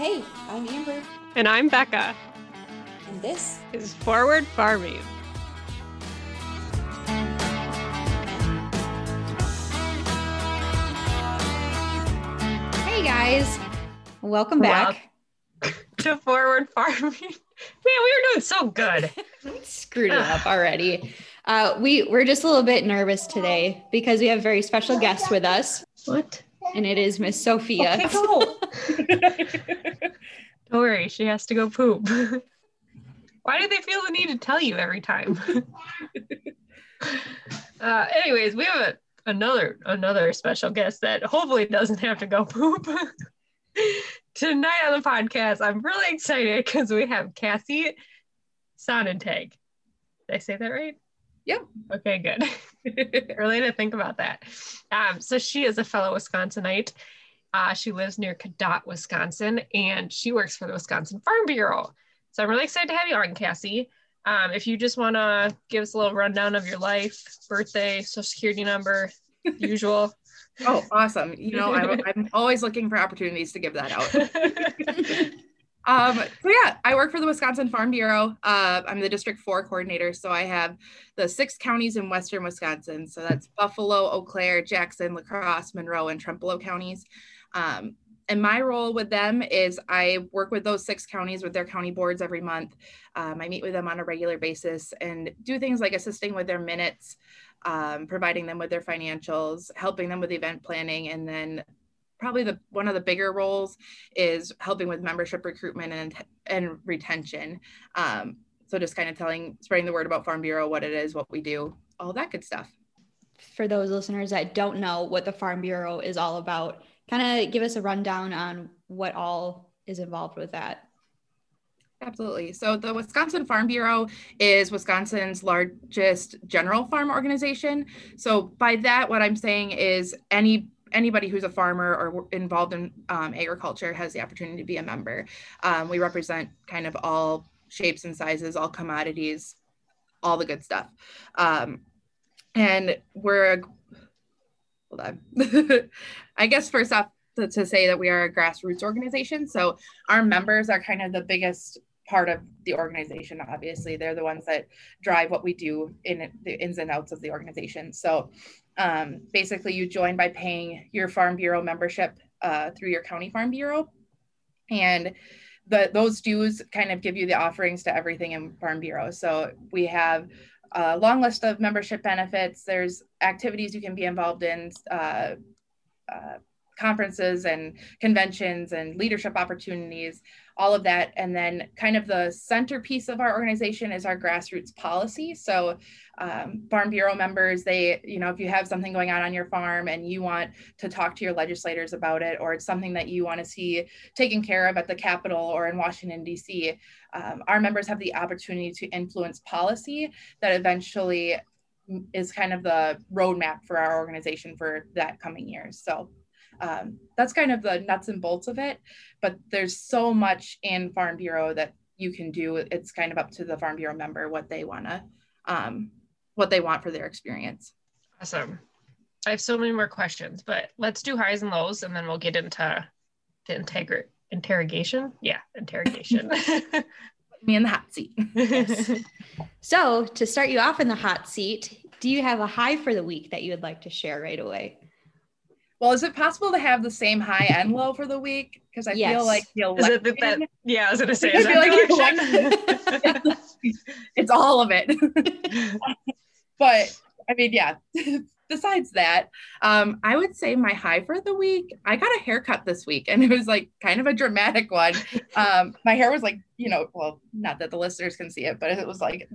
Hey, I'm Amber, And I'm Becca. and this Is Forward Farming. Hey guys, welcome back. To Forward Farming. Man, we were doing so good. We screwed it up already. Uh, we we're just a little bit nervous today because we have a very special guest with us, What? And it is Miss Sophia. Okay, go. Don't worry, she has to go poop. Why do they feel the need to tell you every time? uh, anyways, we have a, another another special guest that hopefully doesn't have to go poop. Tonight on the podcast, I'm really excited because we have Cassie Sonnentag. Did I say that right? Yep. Okay, good. really to think about that. Um, so she is a fellow Wisconsinite. Uh, she lives near Cadott, Wisconsin, and she works for the Wisconsin Farm Bureau. So I'm really excited to have you on, Cassie. Um, if you just want to give us a little rundown of your life, birthday, social security number, usual. Oh, awesome. You know, I'm, I'm always looking for opportunities to give that out. Um, so yeah, I work for the Wisconsin Farm Bureau. Uh, I'm the District 4 coordinator. So I have the six counties in Western Wisconsin. So that's Buffalo, Eau Claire, Jackson, La Crosse, Monroe, and Trempealeau counties. Um, and my role with them is I work with those six counties with their county boards every month. Um, I meet with them on a regular basis and do things like assisting with their minutes, um, providing them with their financials, helping them with event planning, and then probably the one of the bigger roles is helping with membership recruitment and and retention. Um, so just kind of telling, spreading the word about Farm Bureau, what it is, what we do, all that good stuff. For those listeners that don't know what the Farm Bureau is all about, kind of give us a rundown on what all is involved with that. Absolutely. So the Wisconsin Farm Bureau is Wisconsin's largest general farm organization. So by that, what I'm saying is any anybody who's a farmer or involved in um, agriculture has the opportunity to be a member. Um, we represent kind of all shapes and sizes, all commodities, all the good stuff. Um, and we're, a, hold on. I guess first off, to, to say that we are a grassroots organization. So our members are kind of the biggest part of the organization obviously. They're the ones that drive what we do in the ins and outs of the organization. So um, basically you join by paying your farm bureau membership uh, through your county farm bureau. And the those dues kind of give you the offerings to everything in farm bureau. So we have a long list of membership benefits. There's activities you can be involved in uh, uh, conferences and conventions and leadership opportunities, all of that. And then, kind of the centerpiece of our organization is our grassroots policy. So, um, Farm Bureau members, they, you know, if you have something going on on your farm and you want to talk to your legislators about it, or it's something that you want to see taken care of at the Capitol or in Washington, D.C., um, our members have the opportunity to influence policy that eventually is kind of the roadmap for our organization for that coming years. So, um, that's kind of the nuts and bolts of it but there's so much in farm bureau that you can do it's kind of up to the farm bureau member what they want to um, what they want for their experience Awesome. I have so many more questions, but let's do highs and lows and then we'll get into the integra- interrogation. Yeah, interrogation. me in the hot seat yes. So, to start you off in the hot seat, do you have a high for the week that you would like to share right away? Well is it possible to have the same high and low for the week because i Yes. feel like the Is it that, that- yeah, I was gonna say, I is feel that like the the election? it's all of it but I mean, yeah. Besides that, um, I would say my high for the week. I got a haircut this week, and it was like kind of a dramatic one. Um, my hair was like, you know, well, not that the listeners can see it, but it was like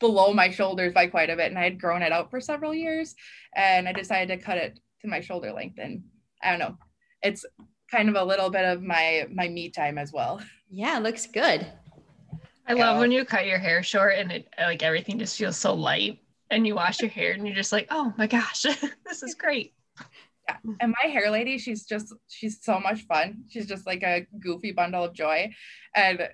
below my shoulders by quite a bit, and I had grown it out for several years, and I decided to cut it to my shoulder length, and I don't know, it's kind of a little bit of my my me time as well. Yeah, looks good. I love Yeah. when you cut your hair short and it like everything just feels so light and you wash your hair and you're just like, oh my gosh, this is great. Yeah. And my hair lady, she's just she's so much fun. She's just like a goofy bundle of joy. And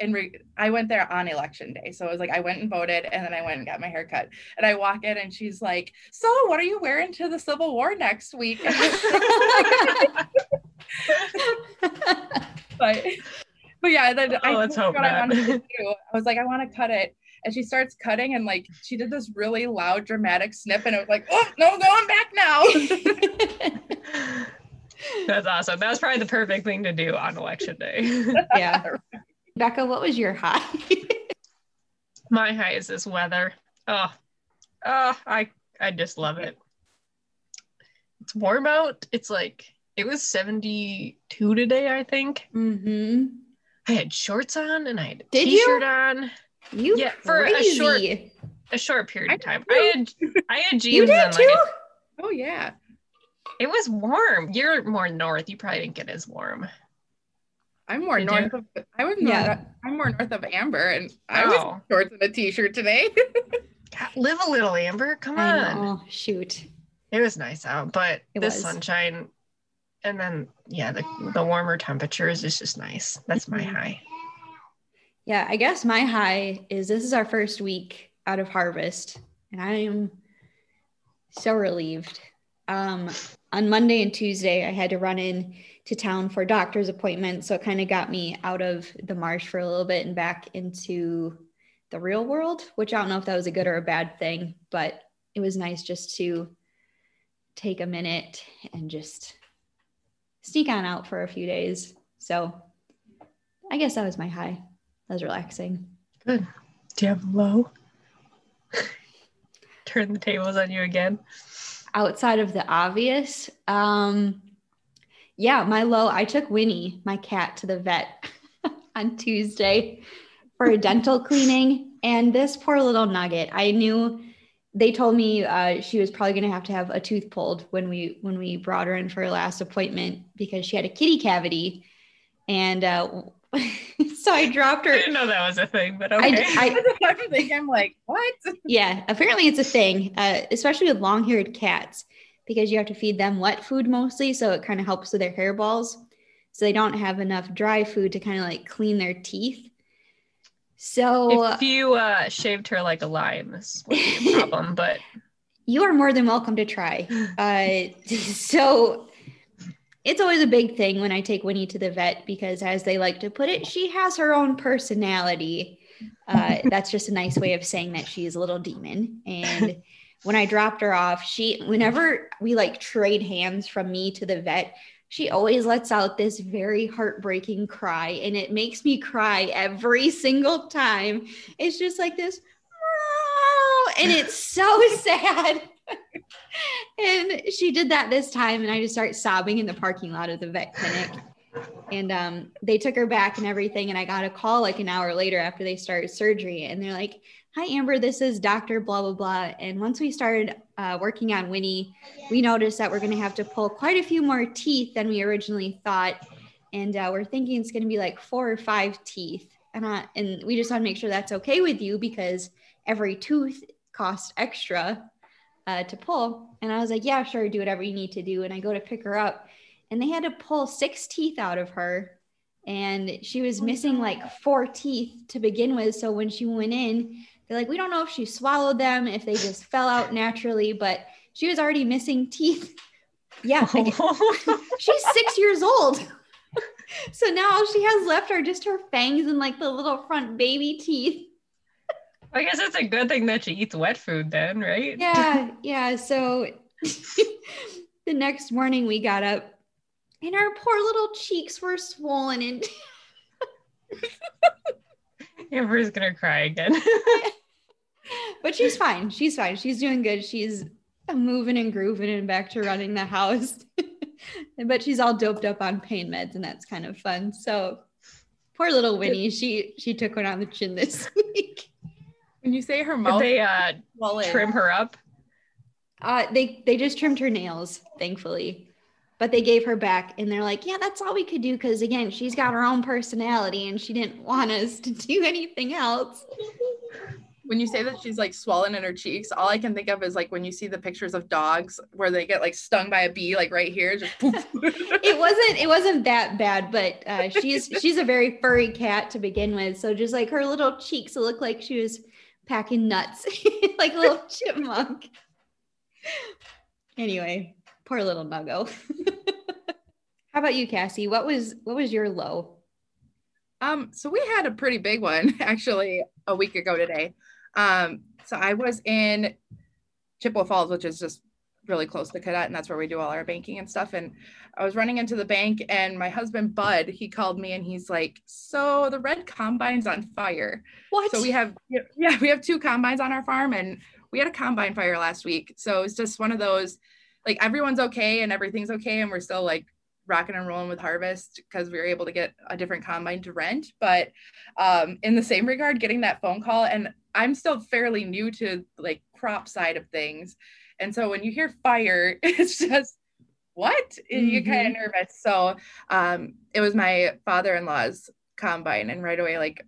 and re- I went there on election day. So it was like I went and voted and then I went and got my hair cut. And I walk in and she's like, So what are you wearing to the Civil War next week? but but yeah, then Oh, I let's hope what I wanted to do. I was like, I want to cut it. And she starts cutting and like she did this really loud dramatic snip and it was like, oh no, going back now. That's awesome. That was probably the perfect thing to do on election day. yeah. Becca, what was your high? My high is this weather. Oh, oh, I I just love it. It's warm out. It's like it was 72 today, I think. mm-hmm. I had shorts on and I had a Did t-shirt on. You Yeah, for a short- A short period of time. did I had I had jeans You did and too? like oh yeah. it was warm. You're more north. You probably didn't get as warm. I'm more Did north of I was north, Yeah. I'm more north of Amber and I was Oh. in shorts and a t-shirt today. Live a little, Amber. Come I on. know. Shoot. It was nice out, but It the was. sunshine and then yeah, the the warmer temperatures is just nice. That's my Mhm. high. Yeah, I guess my high is this is our first week out of harvest, and I am so relieved. Um, on Monday and Tuesday, I had to run in to town for doctor's appointments, so it kind of got me out of the marsh for a little bit and back into the real world, which I don't know if that was a good or a bad thing, but it was nice just to take a minute and just sneak on out for a few days. So I guess that was my high. That was relaxing. Good. Do you have a low? Turn the tables on you again. Outside of the obvious, um, yeah, my low, I took Winnie, my cat, to the vet on Tuesday for a dental cleaning. And this poor little nugget, I knew they told me uh, she was probably going to have to have a tooth pulled when we when we brought her in for her last appointment because she had a kitty cavity. And uh, so I dropped her. I didn't know that was a thing, but I, okay. I, I'm thinking I'm like, what? Yeah, apparently it's a thing, uh, especially with long haired cats, because you have to feed them wet food mostly. So it kind of helps with their hairballs. So they don't have enough dry food to kind of like clean their teeth. So if you uh, shaved her like a lion, this would be a problem. But you are more than welcome to try. Uh, so it's always a big thing when I take Winnie to the vet because, as they like to put it, she has her own personality. Uh, that's just a nice way of saying that she's a little demon. And when I dropped her off, she, whenever we like trade hands from me to the vet, she always lets out this very heartbreaking cry, and it makes me cry every single time. It's just like this, and it's so sad. and she did that this time, and I just start sobbing in the parking lot of the vet clinic. And um, they took her back and everything. And I got a call like an hour later after they started surgery, and they're like, "Hi, Amber. This is Doctor Blah blah blah." And once we started uh, working on Winnie, we noticed that we're going to have to pull quite a few more teeth than we originally thought, and uh, we're thinking it's going to be like four or five teeth. And uh, and we just want to make sure that's okay with you because every tooth costs extra uh, to pull. And I was like, yeah, sure, do whatever you need to do. And I go to pick her up, and they had to pull six teeth out of her. And she was missing like four teeth to begin with. So when she went in, they're like, we don't know if she swallowed them, if they just fell out naturally, but she was already missing teeth. Yeah, she's six years old. so now all she has left are just her fangs and like the little front baby teeth. I guess it's a good thing that she eats wet food then, right? yeah yeah so the next morning we got up and our poor little cheeks were swollen and Amber's gonna cry again. but she's fine. She's fine. She's doing good. She's moving and grooving and back to running the house. But she's all doped up on pain meds and that's kind of fun. So poor little winnie. She she took one on the chin this week. When you say her Did mouth they uh, trim her up? Uh, they they just trimmed her nails, thankfully, but they gave her back, and they're like, "Yeah, that's all we could do because again, she's got her own personality, and she didn't want us to do anything else." when you say that she's like swollen in her cheeks, all I can think of is like when you see the pictures of dogs where they get like stung by a bee, like right here, just poof. It wasn't it wasn't that bad, but uh, she's she's a very furry cat to begin with, so just like her little cheeks look like she was packing nuts, like a little chipmunk. Anyway, poor little Nuggo. How about you, Cassie? What was what was your low? Um, so we had a pretty big one actually a week ago today. Um, so I was in Chippewa Falls, which is just really close to Cadott, and that's where we do all our banking and stuff. And I was running into the bank, and my husband Bud, he called me, and he's like, "So the red combine's on fire." What? So we have, yeah, we have two combines on our farm, and we had a combine fire last week. So it's just one of those, like everyone's okay and everything's okay, and we're still like rocking and rolling with harvest because we were able to get a different combine to rent. But um, in the same regard, getting that phone call, and I'm still fairly new to like crop side of things. And so when you hear fire, it's just what? And you kind of nervous. So um, it was my father-in-law's combine, and right away, like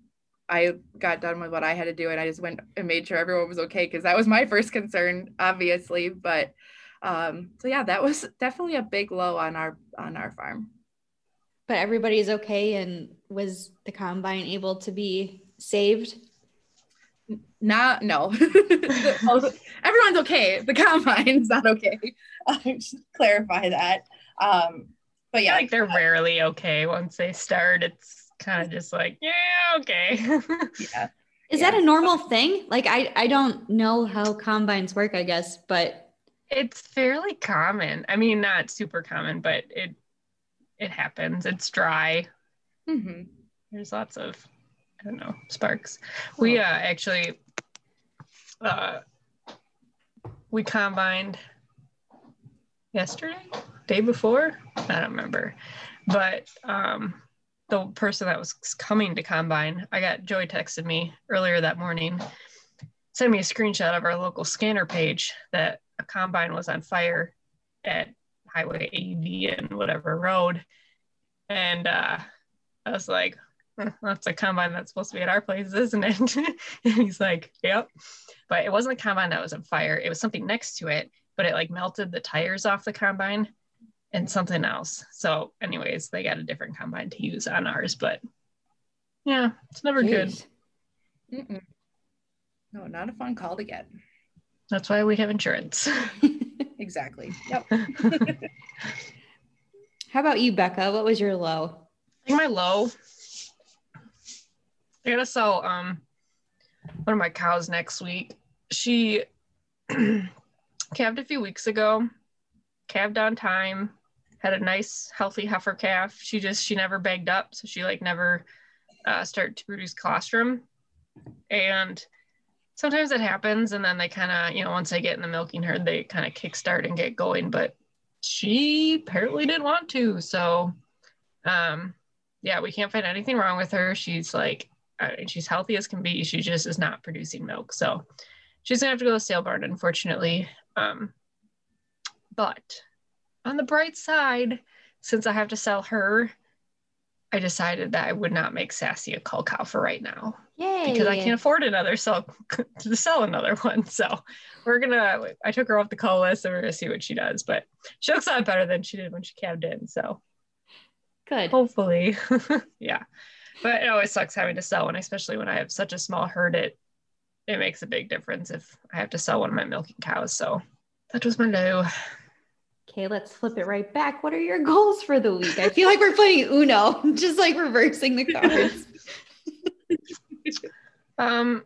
I got done with what I had to do, and I just went and made sure everyone was okay because that was my first concern, obviously. But um, so yeah, that was definitely a big low on our on our farm. But everybody's okay, and was the combine able to be saved? Not no. Everyone's okay. The combine's not okay. I should clarify that. Um, but yeah, like they're rarely okay once they start. It's kind of just like, yeah, okay. yeah. Is Yeah. that a normal thing? Like I I don't know how combines work, I guess, but it's fairly common. I mean, not super common, but it it happens. It's dry. hmm There's lots of I don't know sparks. We uh actually uh we combined yesterday, day before. I don't remember, but um the person that was coming to combine, I got Joy texted me earlier that morning, sent me a screenshot of our local scanner page that a combine was on fire at Highway 80 and whatever road. And uh, I was like, "Huh, that's a combine that's supposed to be at our place, isn't it? and he's like, yep. But it wasn't a combine that was on fire. It was something next to it, but it like melted the tires off the combine and something else. So, anyways, they got a different combine to use on ours. But yeah, it's never good. Mm-mm. No, not a fun call to get. That's why we have insurance. Exactly. Yep. How about you, Becca? What was your low? I think my low. I gotta sell um one of my cows next week. She calved a few weeks ago, calved on time, had a nice healthy heifer calf. She just she never bagged up, so she like never uh, started to produce colostrum. And sometimes it happens, and then they kind of you know once they get in the milking herd, they kind of kickstart and get going. But she apparently didn't want to, so um yeah, we can't find anything wrong with her. She's like, she's healthy as can be. She just is not producing milk. So she's gonna have to go to sale barn, unfortunately. Um, but on the bright side, since I have to sell her, I decided that I would not make Sassy a cull cow for right now Yay. because I can't afford another sell to sell another one. So we're gonna. I took her off the call list, and we're gonna see what she does. But she looks a lot better than she did when she calved in. So Good. hopefully yeah but it always sucks having to sell one especially when i have such a small herd it it makes a big difference if i have to sell one of my milking cows so that was my low Okay, let's flip it right back. What are your goals for the week? I feel like we're playing Uno, just like reversing the cards. um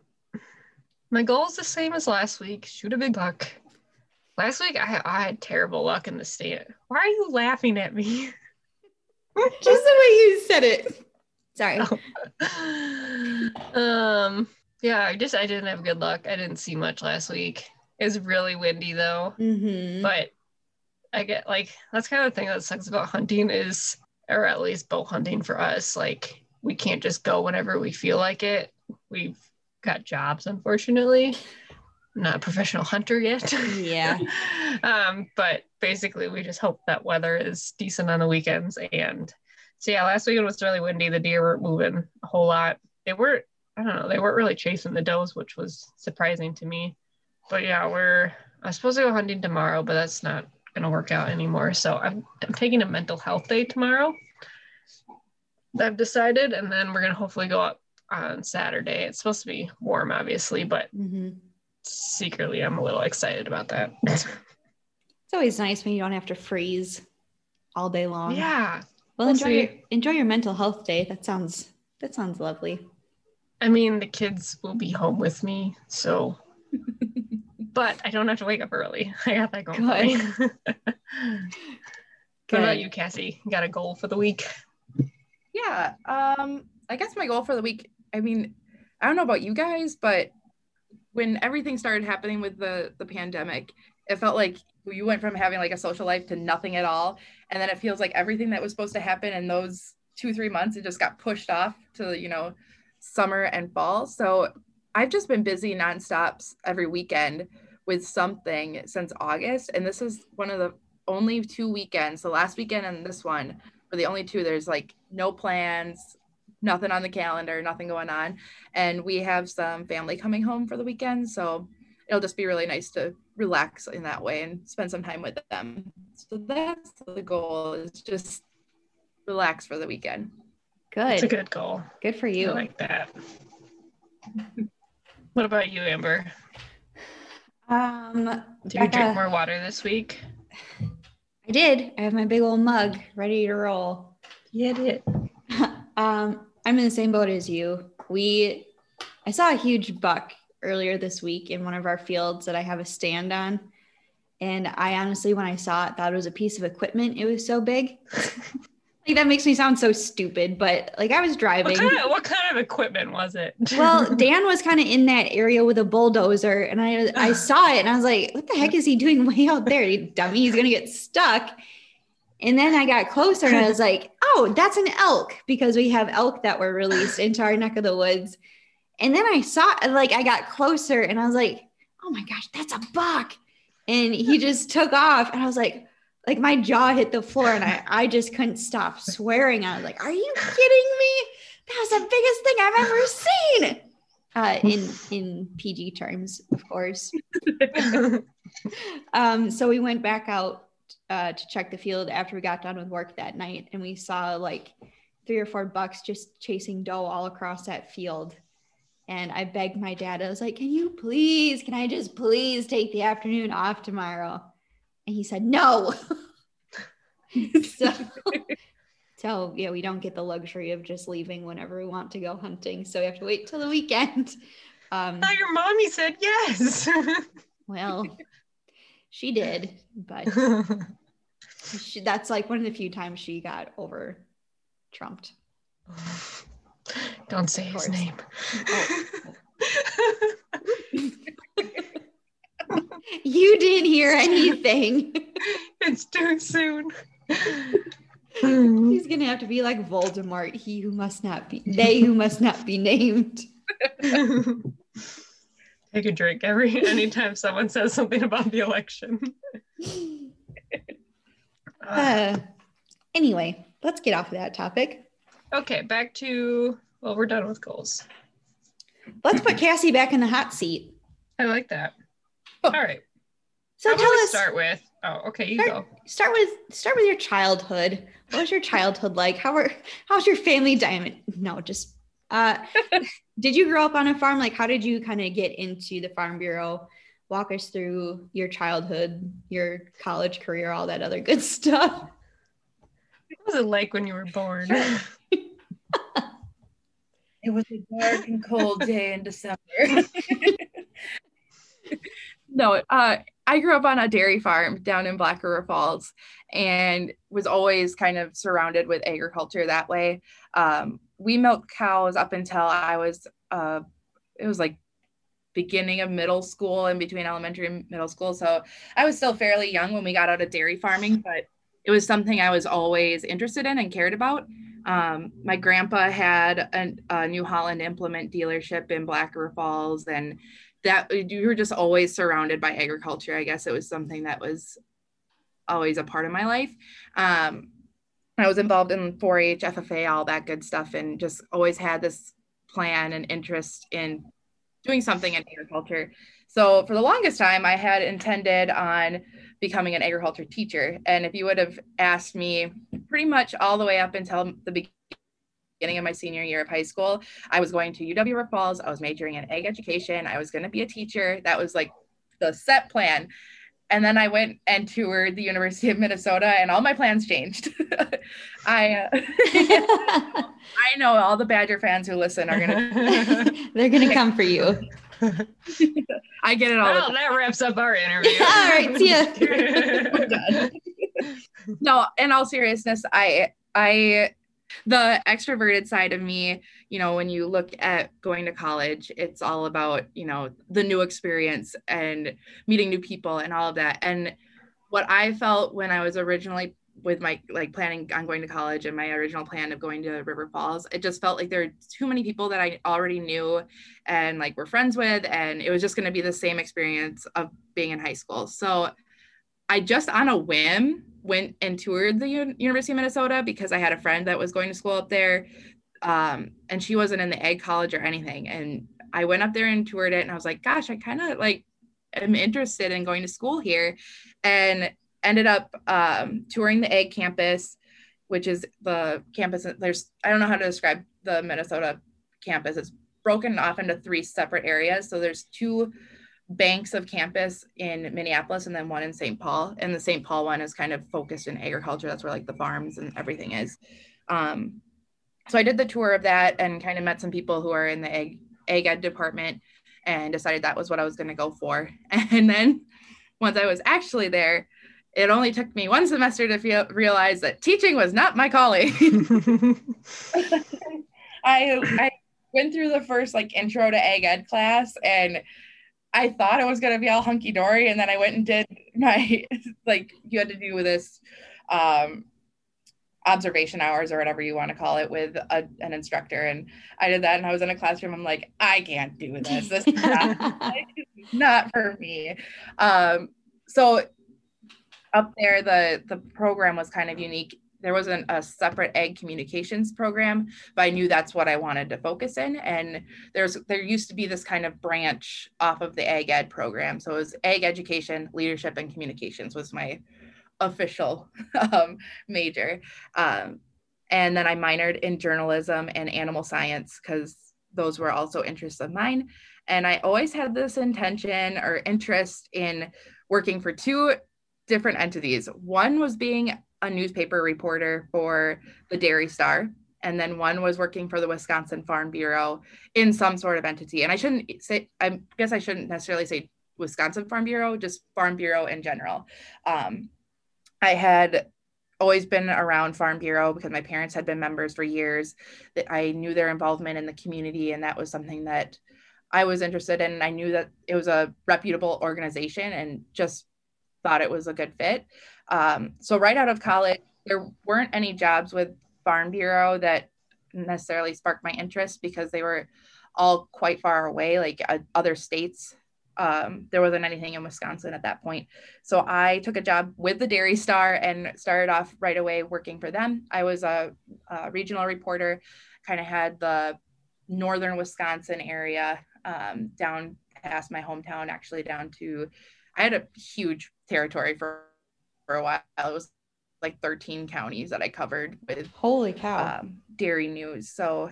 my goal is the same as last week shoot a big buck last week i, I had terrible luck in the state why are you laughing at me just the way you said it. Sorry. um yeah i just i didn't have good luck i didn't see much last week it was really windy though Mm-hmm. but I get like that's kind of the thing that sucks about hunting is, or at least bow hunting for us. Like we can't just go whenever we feel like it. We've got jobs, unfortunately. I'm not a professional hunter yet. Yeah. um, but basically, we just hope that weather is decent on the weekends. And so yeah, last weekend was really windy. The deer weren't moving a whole lot. They weren't. I don't know. They weren't really chasing the does, which was surprising to me. But yeah, we're. I'm supposed to go hunting tomorrow, but that's not going to work out anymore. So I'm, I'm taking a mental health day tomorrow. I've decided, and then we're going to hopefully go up on Saturday. It's supposed to be warm, obviously, but Mm-hmm. secretly I'm a little excited about that. It's always nice when you don't have to freeze all day long. yeah. Well, we'll enjoy your, enjoy your mental health day. That sounds that sounds lovely. I mean, the kids will be home with me, so. but I don't have to wake up early. I got that going. Good. what about you, Cassie? You got a goal for the week? Yeah. Um, I guess my goal for the week. I mean, I don't know about you guys, but when everything started happening with the the pandemic, it felt like you went from having like a social life to nothing at all, and then it feels like everything that was supposed to happen in those two three months it just got pushed off to you know summer and fall. So I've just been busy nonstops every weekend with something since August, and this is one of the only two weekends. The last weekend and this one are the only two. There's like no plans, nothing on the calendar, nothing going on. And we have some family coming home for the weekend. So it'll just be really nice to relax in that way and spend some time with them. So that's the goal is just relax for the weekend. Good. It's a good goal. Good for you. I like that. What about you, Amber? Um, did you drink more water this week? I did. I have my big old mug ready to roll. Yeah, did. um, I'm in the same boat as you. We, I saw a huge buck earlier this week in one of our fields that I have a stand on. And I honestly, when I saw it, thought it was a piece of equipment. It was so big. like that makes me sound so stupid, but like I was driving. What kind of, what kind of equipment was it? well, Dan was kind of in that area with a bulldozer, and I I saw it, and I was like, "What the heck is he doing way out there? dummy, he's gonna get stuck." And then I got closer and I was like, oh, that's an elk because we have elk that were released into our neck of the woods. And then I saw, like, I got closer and I was like, oh my gosh, that's a buck. And he just took off. And I was like, like my jaw hit the floor and I, I just couldn't stop swearing. I was like, are you kidding me? That was the biggest thing I've ever seen. Uh, in in PG terms, of course. um, so we went back out uh, to check the field after we got done with work that night, and we saw like three or four bucks just chasing doe all across that field. And I begged my dad, I was like, Can you please, can I just please take the afternoon off tomorrow? And he said, No. so, so, yeah, we don't get the luxury of just leaving whenever we want to go hunting. So we have to wait till the weekend. Um, Now your mommy said yes. well, she did, but she, that's like one of the few times she got over trumped. Don't say his name. Oh. you didn't hear anything. it's too soon. He's gonna have to be like Voldemort, he who must not be they who must not be named. Take a drink every anytime someone says something about the election. uh, anyway, let's get off of that topic. Okay, back to well, we're done with goals. Let's put Cassie back in the hot seat. I like that. All right. So How tell us. Start with. Oh, okay. You start, go. Start with start with your childhood. What was your childhood like? How were how's your family dynamic? No, just uh, did you grow up on a farm? Like, how did you kind of get into the Farm Bureau? Walk us through your childhood, your college career, all that other good stuff. What was it like when you were born? it was a dark and cold day in December. no, uh, I grew up on a dairy farm down in Black River Falls and was always kind of surrounded with agriculture that way. Um, we milked cows up until I was, uh, it was like beginning of middle school in between elementary and middle school. So I was still fairly young when we got out of dairy farming, but it was something I was always interested in and cared about. Um, my grandpa had a, a, New Holland implement dealership in Black River Falls, and that you were just always surrounded by agriculture. I guess it was something that was always a part of my life. Um, I was involved in 4 H, FFA, all that good stuff, and just always had this plan and interest in doing something in agriculture. So for the longest time, I had intended on becoming an agriculture teacher. And if you would have asked me pretty much all the way up until the beginning of my senior year of high school, I was going to UW River Falls. I was majoring in ag education. I was going to be a teacher. That was like the set plan and then I went and toured the University of Minnesota, and all my plans changed. I uh, I know all the Badger fans who listen are gonna they're gonna come for you. I get it all. Well, that wraps up our interview. all right, see ya. no, in all seriousness, I I the extroverted side of me, you know, when you look at going to college, it's all about, you know, the new experience and meeting new people and all of that. And what I felt when I was originally with my like planning on going to college and my original plan of going to River Falls, it just felt like there were too many people that I already knew and like were friends with. And it was just going to be the same experience of being in high school. So I just on a whim went and toured the U- University of Minnesota because I had a friend that was going to school up there. Um, and she wasn't in the ag college or anything. And I went up there and toured it and I was like, gosh, I kind of like am interested in going to school here. And ended up um, touring the ag campus, which is the campus. There's, I don't know how to describe the Minnesota campus. It's broken off into three separate areas. So there's two banks of campus in Minneapolis and then one in St. Paul. And the St. Paul one is kind of focused in agriculture. That's where like the farms and everything is. Um, so I did the tour of that and kind of met some people who are in the ag, ag ed department and decided that was what I was going to go for. And then once I was actually there, it only took me one semester to feel, realize that teaching was not my calling. I, I went through the first like intro to ag ed class and I thought it was going to be all hunky dory. And then I went and did my, like, you had to do with this um, observation hours or whatever you want to call it with a, an instructor. And I did that and I was in a classroom. I'm like, I can't do this. This is not, not for me. Um, so up there, the, the program was kind of unique there wasn't a separate ag communications program but i knew that's what i wanted to focus in. And there's there used to be this kind of branch off of the ag ed program. So it was ag education leadership and communications was my official um, major. Um, and then i minored in journalism and animal science because those were also interests of mine. And i always had this intention or interest in working for two different entities. One was being a newspaper reporter for the Dairy Star, and then one was working for the Wisconsin Farm Bureau in some sort of entity. And I shouldn't say, I guess I shouldn't necessarily say Wisconsin Farm Bureau, just Farm Bureau in general. Um, I had always been around Farm Bureau because my parents had been members for years. I knew their involvement in the community, and that was something that I was interested in. I knew that it was a reputable organization, and just thought it was a good fit. Um, so right out of college, there weren't any jobs with Farm Bureau that necessarily sparked my interest because they were all quite far away, like uh, other states. Um, there wasn't anything in Wisconsin at that point. So I took a job with the Dairy Star and started off right away working for them. I was a, a regional reporter, kind of had the northern Wisconsin area um, down past my hometown, actually down to, I had a huge territory for for a while. It was like 13 counties that I covered with holy cow um, dairy news. So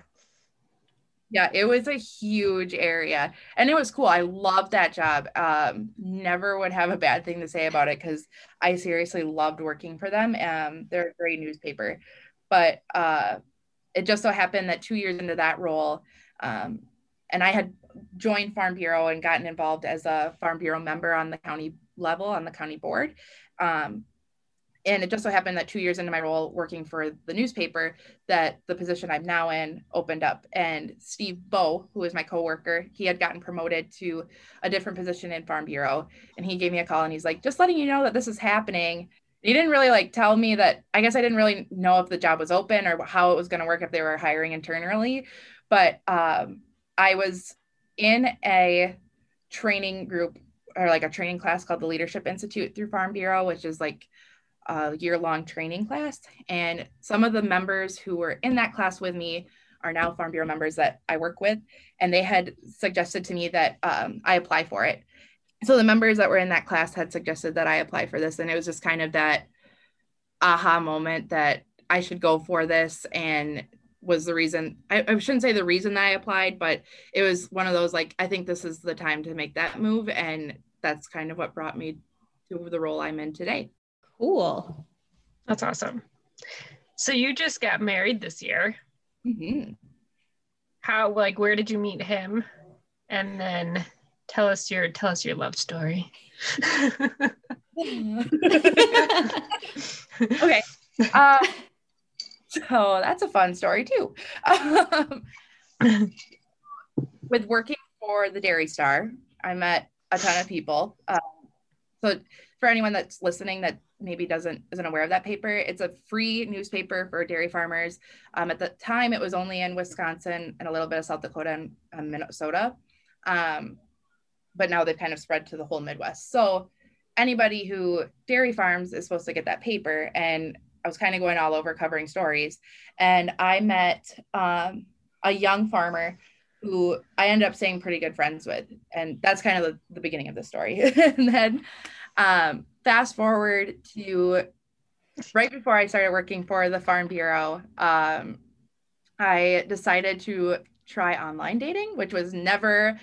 yeah, it was a huge area and it was cool. I loved that job. Um, never would have a bad thing to say about it because I seriously loved working for them. Um, they're a great newspaper. But uh, it just so happened that two years into that role, um, and I had joined Farm Bureau and gotten involved as a Farm Bureau member on the county level on the county board. Um, and it just so happened that two years into my role working for the newspaper that the position i'm now in opened up. And steve bow who is my coworker he had gotten promoted to a different position in farm bureau. And he gave me a call and he's like just letting you know that this is happening. He didn't really like tell me that i guess i didn't really know if the job was open or how it was going to work if they were hiring internally. But um, i was in a training group or like a training class called the leadership institute through farm bureau which is like a year long training class. And some of the members who were in that class with me are now Farm Bureau members that I work with. And they had suggested to me that um, I apply for it. So the members that were in that class had suggested that I apply for this. And it was just kind of that aha moment that I should go for this. And was the reason I, I shouldn't say the reason that I applied, but it was one of those like, I think this is the time to make that move. And that's kind of what brought me to the role I'm in today. Cool. That's awesome. So you just got married this year. Mm-hmm. How like where did you meet him? And then tell us your tell us your love story. okay. Uh, so that's a fun story too. Um, with working for the Dairy Star, I met a ton of people. Um, so for anyone that's listening that maybe doesn't isn't aware of that paper, it's a free newspaper for dairy farmers. Um, at the time, it was only in Wisconsin and a little bit of South Dakota and um, Minnesota, um, but now they've kind of spread to the whole Midwest. So anybody who dairy farms is supposed to get that paper, and I was kind of going all over covering stories, and I met um, a young farmer who I ended up staying pretty good friends with. And that's kind of the, the beginning of the story. and then um, fast forward to right before I started working for the Farm Bureau, um, I decided to try online dating, which was never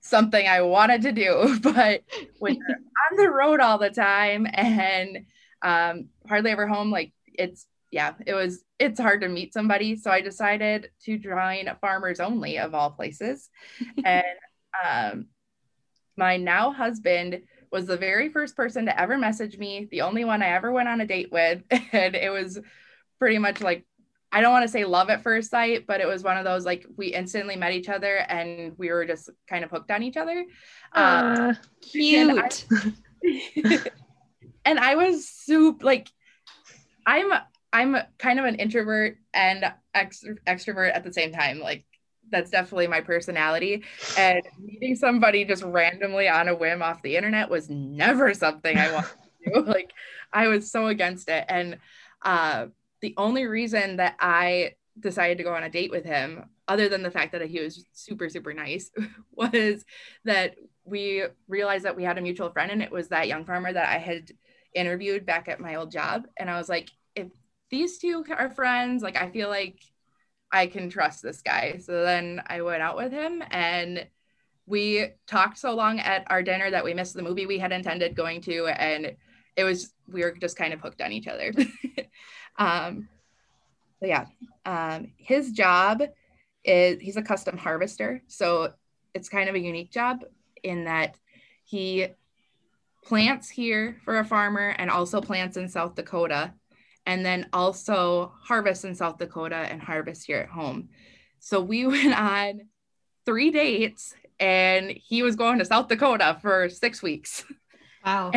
something I wanted to do. But when you're on the road all the time and um, hardly ever home, like it's yeah, it was it's hard to meet somebody. So I decided to join Farmers Only of all places. and um, my now husband was the very first person to ever message me, the only one I ever went on a date with. And it was pretty much like, I don't want to say love at first sight, but it was one of those like we instantly met each other and we were just kind of hooked on each other. Uh, cute. And I, and I was super like, I'm I'm kind of an introvert and ex- extrovert at the same time. Like that's definitely my personality. And meeting somebody just randomly on a whim off the internet was never something I wanted to do. Like I was so against it. And uh, the only reason that I decided to go on a date with him, other than the fact that he was super, super nice, was that we realized that we had a mutual friend and it was that young farmer that I had interviewed back at my old job. And I was like, these two are friends. Like, I feel like I can trust this guy. So then I went out with him and we talked so long at our dinner that we missed the movie we had intended going to. And it was, we were just kind of hooked on each other. um, yeah, um, his job is he's a custom harvester. So it's kind of a unique job in that he plants here for a farmer and also plants in South Dakota and then also harvest in South Dakota and harvest here at home. So we went on three dates and he was going to South Dakota for six weeks. Wow.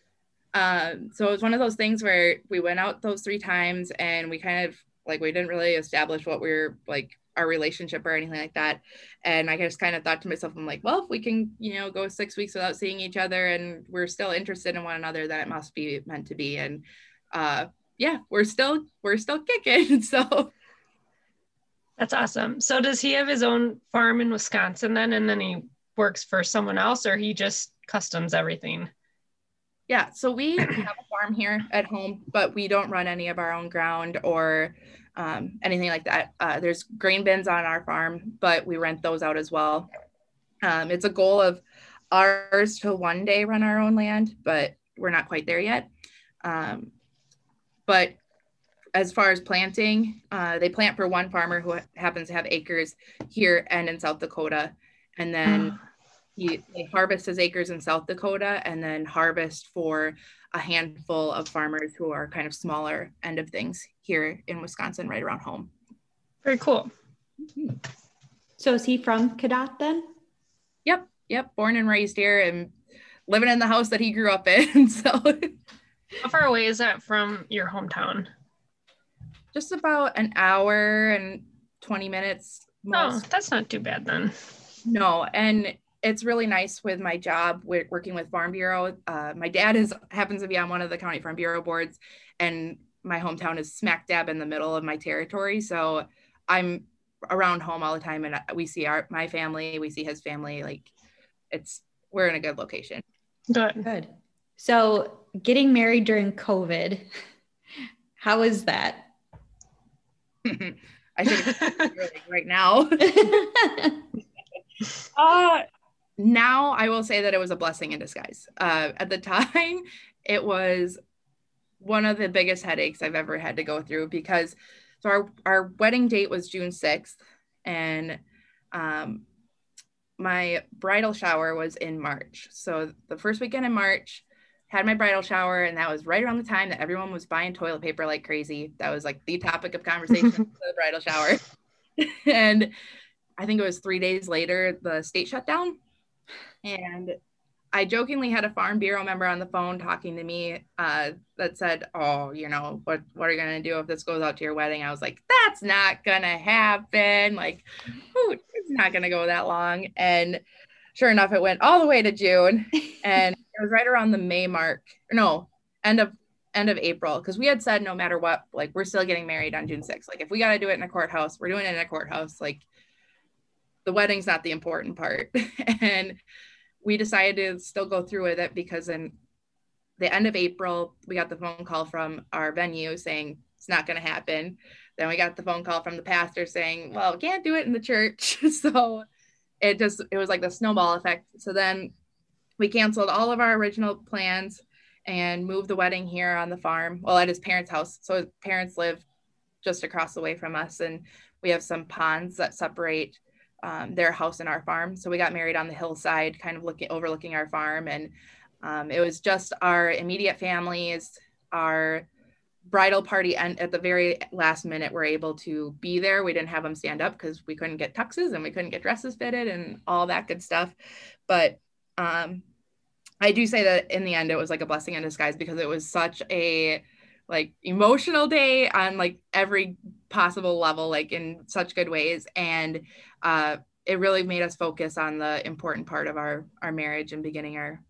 um, so it was one of those things where we went out those three times and we kind of like we didn't really establish what we are like our relationship or anything like that. And I just kind of thought to myself, I'm like, well, if we can, you know, go six weeks without seeing each other and we're still interested in one another, then it must be meant to be. And uh, yeah, we're still we're still kicking. So that's awesome. So does he have his own farm in Wisconsin then and then he works for someone else or he just customs everything? Yeah, so we have a farm here at home, but we don't run any of our own ground or um, anything like that. Uh, there's grain bins on our farm, but we rent those out as well. Um, it's a goal of ours to one day run our own land, but we're not quite there yet. Um, but as far as planting, uh, they plant for one farmer who happens to have acres here and in South Dakota. And then he, they harvest his acres in South Dakota and then harvest for a handful of farmers who are kind of smaller end of things here in Wisconsin, right around home. Very cool. So is he from Cadott then? Yep. Yep. Born and raised here and living in the house that he grew up in. So how far away is that from your hometown? Just about an hour and 20 minutes. Most. Oh, that's not too bad then. No, and it's really nice with my job with working with Farm Bureau. Uh, my dad is happens to be on one of the county Farm Bureau boards, and my hometown is smack dab in the middle of my territory. So I'm around home all the time, and we see our my family, we see his family. Like it's we're in a good location. Good. Good. So getting married during COVID, how is that? I should really right now. uh, now I will say that it was a blessing in disguise. Uh, at the time, it was one of the biggest headaches I've ever had to go through because so our, our wedding date was June 6th and um, my bridal shower was in March. So the first weekend in March, had my bridal shower, and that was right around the time that everyone was buying toilet paper like crazy. That was like the topic of conversation for the bridal shower. and I think it was three days later, the state shut down. And I jokingly had a Farm Bureau member on the phone talking to me uh, that said, "Oh, you know, what what are you gonna do if this goes out to your wedding?" I was like, "That's not gonna happen. Like, ooh, it's not gonna go that long." And sure enough, it went all the way to June, and it was right around the May mark. No, end of end of April, because we had said no matter what, like we're still getting married on June 6th. Like if we gotta do it in a courthouse, we're doing it in a courthouse. Like the wedding's not the important part, and we decided to still go through with it because in the end of April, we got the phone call from our venue saying it's not going to happen. Then we got the phone call from the pastor saying, well, we can't do it in the church. so it just, it was like the snowball effect. So then we canceled all of our original plans and moved the wedding here on the farm, well, at his parents' house. So his parents live just across the way from us. And we have some ponds that separate um, their house and our farm. So we got married on the hillside, kind of looking overlooking our farm, and um, it was just our immediate families, our bridal party, and at the very last minute, we're able to be there. We didn't have them stand up because we couldn't get tuxes and we couldn't get dresses fitted and all that good stuff. But um, I do say that in the end, it was like a blessing in disguise because it was such a like emotional day on like every possible level like in such good ways and uh it really made us focus on the important part of our our marriage and beginning our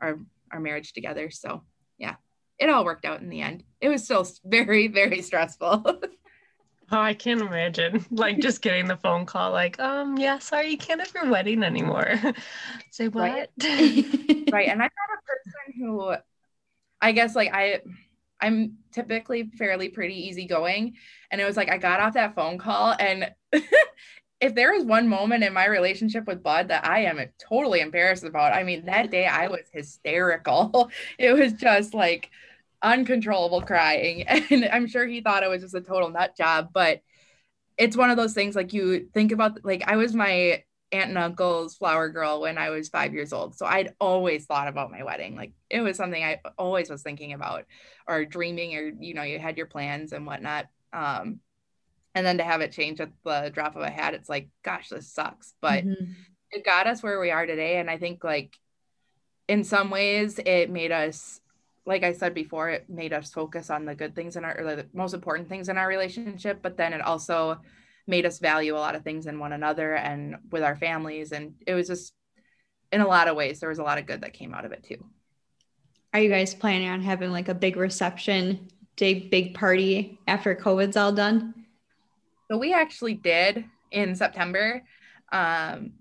our our marriage together so yeah it all worked out in the end it was still very very stressful Oh, I can't imagine. Like just getting the phone call, like, um, yeah, sorry, you can't have your wedding anymore. Say what? Right. right. And I'm not a person who I guess like I I'm typically fairly pretty easygoing. And it was like I got off that phone call and if there is one moment in my relationship with Bud that I am totally embarrassed about, I mean, that day I was hysterical. It was just like uncontrollable crying. And I'm sure he thought it was just a total nut job, but it's one of those things like you think about, like, I was my aunt and uncle's flower girl when I was five years old. So I'd always thought about my wedding. Like it was something I always was thinking about or dreaming or, you know, you had your plans and whatnot. Um, and then to have it change at the drop of a hat, it's like, gosh, this sucks. But mm-hmm. it got us where we are today. And I think like in some ways it made us, like I said before, it made us focus on the good things in our, or the most important things in our relationship. But then it also, made us value a lot of things in one another and with our families. And it was just, in a lot of ways, there was a lot of good that came out of it too. Are you guys planning on having like a big reception, big, big party after COVID's all done? So we actually did in September. Um,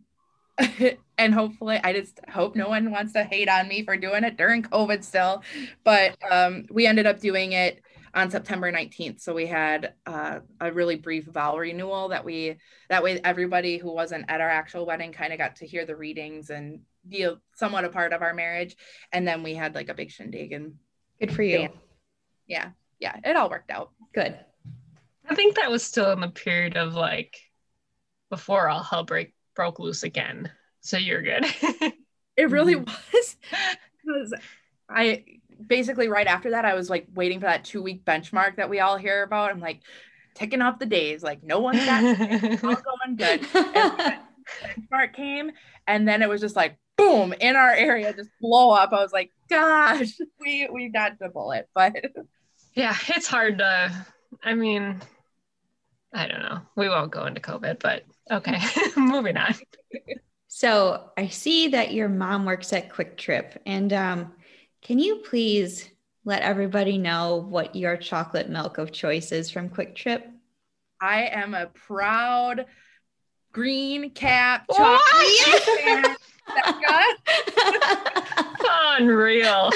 and hopefully i just hope no one wants to hate on me for doing it during covid still but um, we ended up doing it on September 19th. So we had uh, a really brief vow renewal that we, that way everybody who wasn't at our actual wedding kind of got to hear the readings and be a, somewhat a part of our marriage. And then we had like a big shindig and good for you. Yeah. Yeah. It all worked out. Good. I think that was still in the period of like before all hell break broke loose again. So you're good. it really mm-hmm. was because I basically right after that, I was like waiting for that two week benchmark that we all hear about. I'm like ticking off the days, like no one's got all going good. benchmark came, and then it was just like boom in our area, just blow up. I was like, gosh, we we got the bullet, but yeah, it's hard to. I mean, I don't know. We won't go into COVID, but okay, moving on. So I see that your mom works at Kwik Trip. and um, can you please let everybody know what your chocolate milk of choice is from Kwik Trip? I am a proud green cap chocolate Unreal.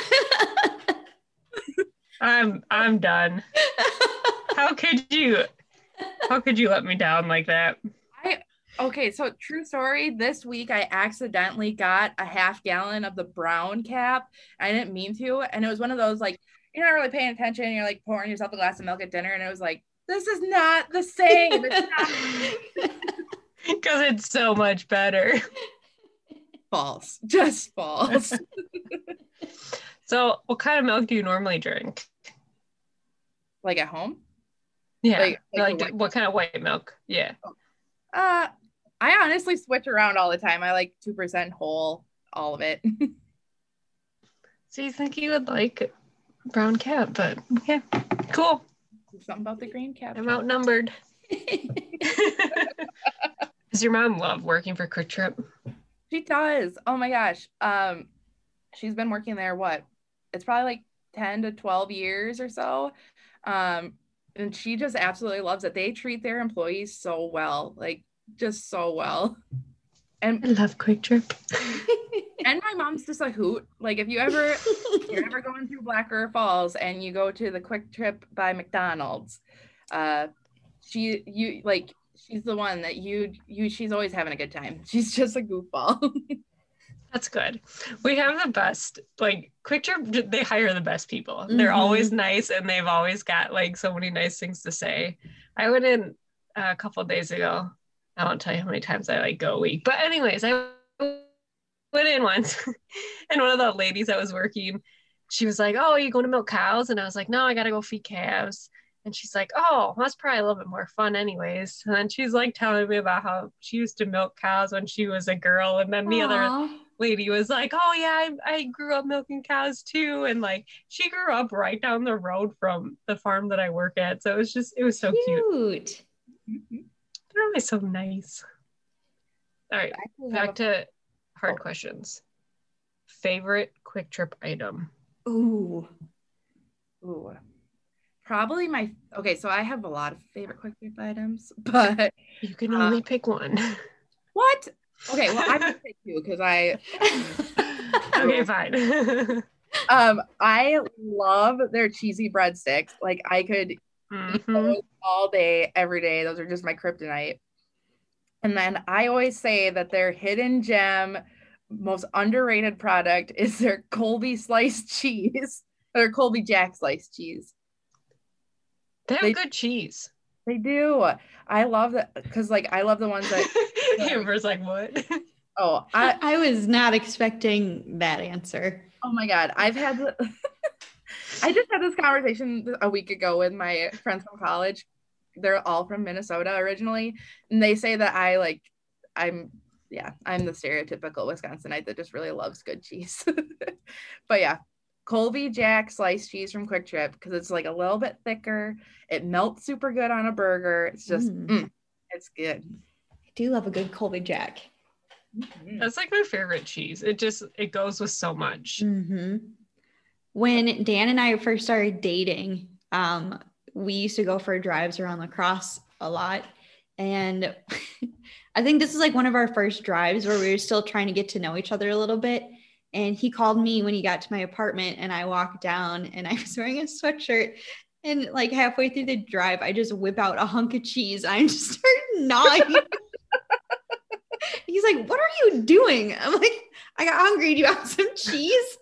I'm I'm done. How could you how could you let me down like that? Okay, so true story. This week I accidentally got a half gallon of the brown cap. I didn't mean to, and it was one of those like you're not really paying attention. You're like pouring yourself a glass of milk at dinner, and it was like this is not the same. Because it's so much better. false, just false. so, what kind of milk do you normally drink? like at home. Yeah, Like- like, like what kind of white milk? Yeah. Uh, I honestly switch around all the time. I like two percent whole, all of it. So you think you would like brown cap, but okay, cool. Something about the green cap. I'm outnumbered. Does your mom love working for Kwik Trip? She does. Oh my gosh. Um, she's been working there. What? It's probably like ten to twelve years or so. Um, and she just absolutely loves it. They treat their employees so well, like just so well. And I love Kwik Trip. and my mom's just a hoot. Like if you ever if you're ever going through Black River Falls and you go to the Kwik Trip by McDonald's, uh, she you like she's the one that you you she's always having a good time. She's just a goofball. That's good. We have the best, like Kwik Trip, they hire the best people. They're Mhm. always nice and they've always got like so many nice things to say. I went in a couple of days ago. I won't tell you how many times I like go a week. But anyways, I went in once and one of the ladies that was working, she was like, Oh, are you going to milk cows? And I was like, No, I gotta go feed calves. And she's like, Oh, that's probably a little bit more fun, anyways. And then she's like telling me about how she used to milk cows when she was a girl. And then the other lady was like, "Oh yeah, I, I grew up milking cows too," and like she grew up right down the road from the farm that I work at. So it was just it was so cute. cute. They're always so nice. All right, back to hard Oh. questions. Favorite Kwik Trip item? Ooh. Ooh. Probably my okay, so I have a lot of favorite Kwik Trip items, but You can Uh, only pick one. what? Okay, well I'm gonna say two because I okay, fine. um I love their cheesy breadsticks. Like I could eat Mhm. all day, every day. Those are just my kryptonite. And then I always say that their hidden gem, most underrated product is their Colby sliced cheese, or Colby Jack sliced cheese. They have They- good cheese. They do. I love that because, like, I love the ones that. Amber's like, what? Oh, I I was not expecting that answer. oh my god, I've had. the- I just had this conversation a week ago with my friends from college. They're all from Minnesota originally, and they say that I like, I'm yeah, I'm the stereotypical Wisconsinite that just really loves good cheese. but yeah, Colby Jack sliced cheese from Kwik Trip because it's like a little bit thicker. It melts super good on a burger. It's just, Mm. mm, it's good. I do love a good Colby Jack. Mm. That's like my favorite cheese. It just it goes with so much. hmm When Dan and I first started dating, um, we used to go for drives around La Crosse a lot. And I think this is like one of our first drives where we were still trying to get to know each other a little bit. And he called me when he got to my apartment, and I walked down and I was wearing a sweatshirt. And like halfway through the drive, I just whip out a hunk of cheese. I just start gnawing. He's like, What are you doing? I'm like, I got hungry. Do you want some cheese?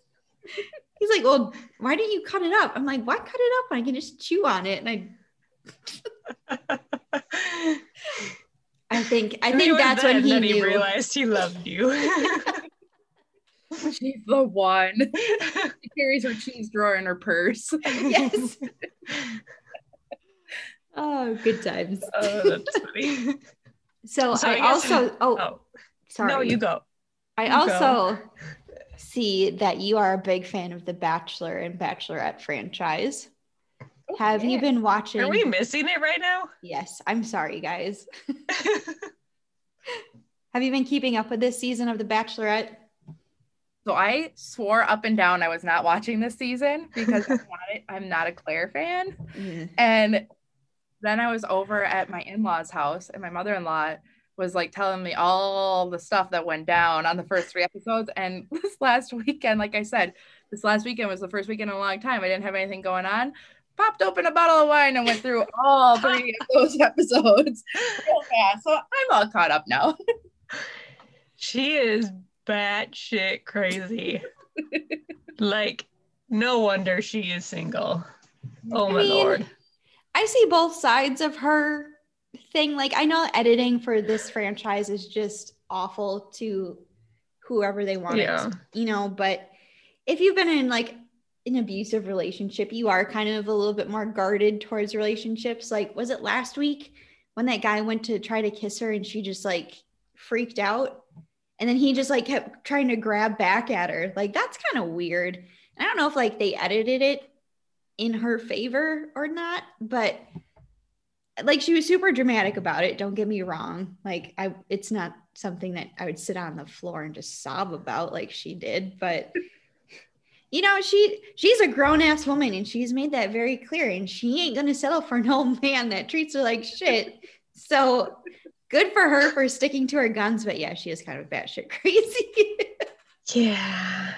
He's like, Well, why didn't you cut it up? I'm like, Why cut it up when I can just chew on it? And I I think I And think that's when then he knew. he realized he loved you. She's the one. She carries her cheese drawer in her purse. yes. Oh, good times. oh, that's funny. So, So I, I also oh, Oh, sorry. no, you go. I you go. Also see that you are a big fan of the Bachelor and Bachelorette franchise. Have you been watching? Are we missing it right now? Yes, I'm sorry, guys. Have you been keeping up with this season of The Bachelorette? So I swore up and down I was not watching this season because I'm not, a, I'm not a Claire fan. Mm. And then I was over at my in-laws' house, and my mother-in-law was like telling me all the stuff that went down on the first three episodes. And this last weekend, like I said, this last weekend was the first weekend in a long time. I didn't have anything going on, popped open a bottle of wine and went through all three of those episodes real fast. So I'm all caught up now. she is batshit crazy. like, no wonder she is single. Oh my mean, lord. I see both sides of her thing. Like, I know editing for this franchise is just awful to whoever they want yeah. it, you know, but if you've been in like an abusive relationship, you are kind of a little bit more guarded towards relationships. Like, was it last week when that guy went to try to kiss her and she just like freaked out? And then he just like kept trying to grab back at her. Like, that's kind of weird. I don't know if like they edited it in her favor or not, but like she was super dramatic about it. Don't get me wrong. Like, I, it's not something that I would sit on the floor and just sob about like she did, but you know, she she's a grown ass woman and she's made that very clear. And she ain't gonna settle for no man that treats her like shit. So good for her for sticking to her guns. But yeah, she is kind of batshit crazy. yeah.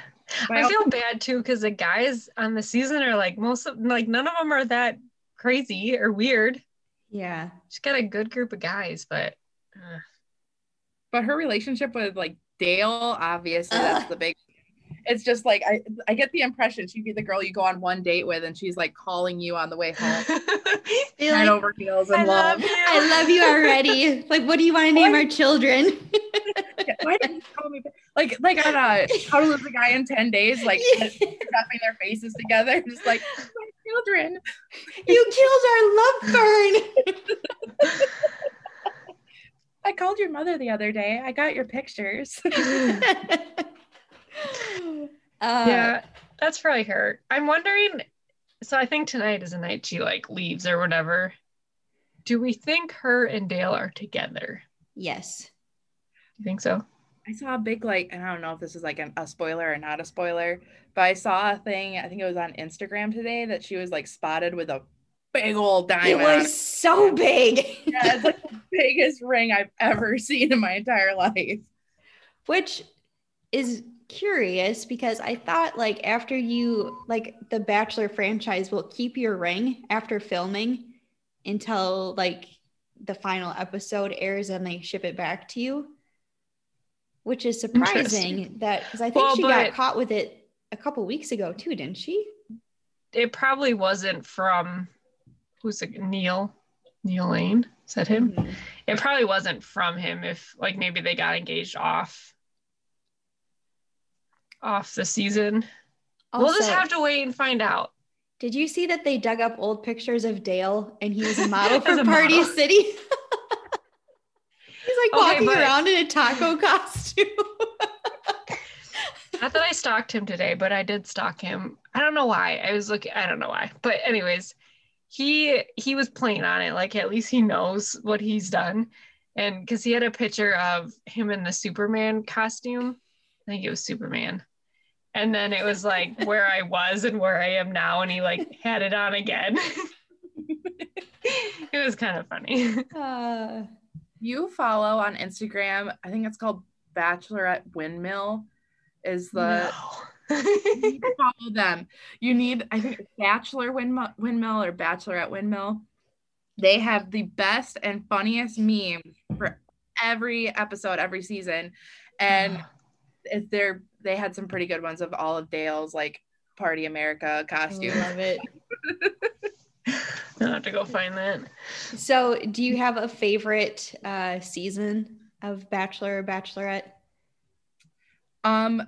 I feel bad too because the guys on the season are like most of like none of them are that crazy or weird. Yeah. She's got a good group of guys, but uh. but her relationship with like Dale, obviously, uh. that's the big it's just like I I get the impression she'd be the girl you go on one date with and she's like calling you on the way home. Head like, over heels in I love. love I love you already. like, what do you want to name our children? why didn't you call me? Like, like on a How to Lose a Guy in 10 Days, like wrapping their faces together, just like my children. You killed our love burn. I called your mother the other day. I got your pictures. Uh, yeah, that's probably her. I'm wondering. So I think tonight is a night she like leaves or whatever. Do we think her and Dale are together? Yes. You think so? I saw a big like I don't know if this is like an, a spoiler or not a spoiler, but I saw a thing. I think it was on Instagram today that she was like spotted with a big old diamond. It was so big. yeah, it's like the biggest ring I've ever seen in my entire life. Which is curious because I thought like after you like the Bachelor franchise will keep your ring after filming until like the final episode airs and they ship it back to you. Which is surprising that because I think well, she got caught with it a couple weeks ago too, didn't she? It probably wasn't from who's it, Neil Neil Lane. Is that him? Mm-hmm. It probably wasn't from him if like maybe they got engaged off off the season. Also, we'll just have to wait and find out. Did you see that they dug up old pictures of Dale and he was a model for a Party model. City? He's like okay, walking but... around in a taco costume. Not that I stalked him today, but I did stalk him. I don't know why. I was looking. I don't know why. But anyways, he he was playing on it. Like at least he knows what he's done, and because he had a picture of him in the Superman costume. I think it was Superman and then it was like where I was and where I am now, and he like had it on again. it was kind of funny. Uh, you follow on Instagram, I think it's called Bachelorette Windmill, is the no. follow them. You need, I think, Bachelor Windmill, Windmill or Bachelorette Windmill. They have the best and funniest memes for every episode, every season, and if they're they had some pretty good ones of all of Dale's like Party America costumes. Love it. I'll have to go find that. So, do you have a favorite uh, season of Bachelor or Bachelorette? Um,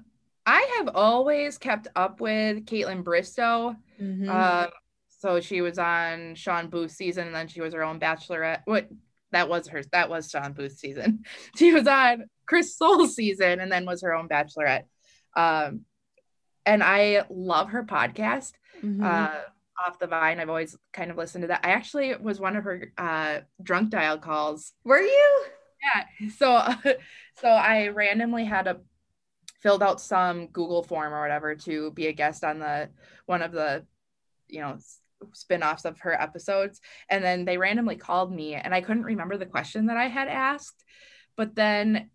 I have always kept up with Kaitlyn Bristowe. Mm-hmm. Uh, so she was on Shawn Booth season, and then she was her own Bachelorette. What that was her. That was Shawn Booth season. She was on Chris Soules season, and then was her own Bachelorette. Um, and I love her podcast. Mm-hmm. Uh, off the vine i've always kind of listened to that i actually was one of her uh drunk dial calls were you yeah so so i randomly had a filled out some google form or whatever to be a guest on the one of the you know spin-offs of her episodes and then they randomly called me and i couldn't remember the question that i had asked but then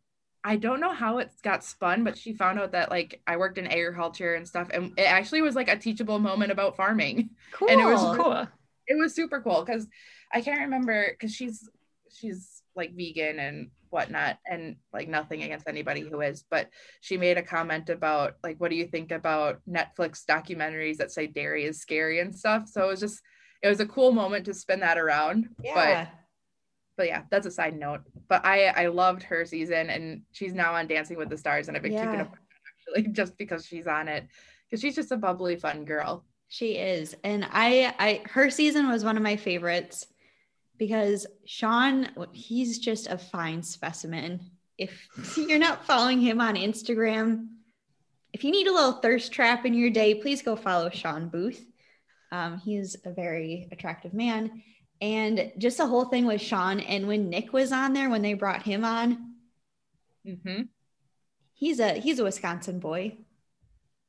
I don't know how it got spun, but she found out that like I worked in agriculture and stuff, and it actually was like a teachable moment about farming. Cool. And it was Cool. it was super cool because I can't remember because she's she's like vegan and whatnot and like nothing against anybody who is but she made a comment about like what do you think about netflix documentaries that say dairy is scary and stuff so it was just it was a cool moment to spin that around but yeah. but yeah that's a side note but i i loved her season and she's now on dancing with the stars and i've been keeping up actually just because she's on it because she's just a bubbly fun girl She is. And I I her season was one of my favorites because Shawn he's just a fine specimen. If you're not following him on Instagram, if you need a little thirst trap in your day, please go follow Shawn Booth. Um, he's a very attractive man. And just the whole thing with Shawn and when Nick was on there, when they brought him on, mm-hmm. he's a he's a Wisconsin boy.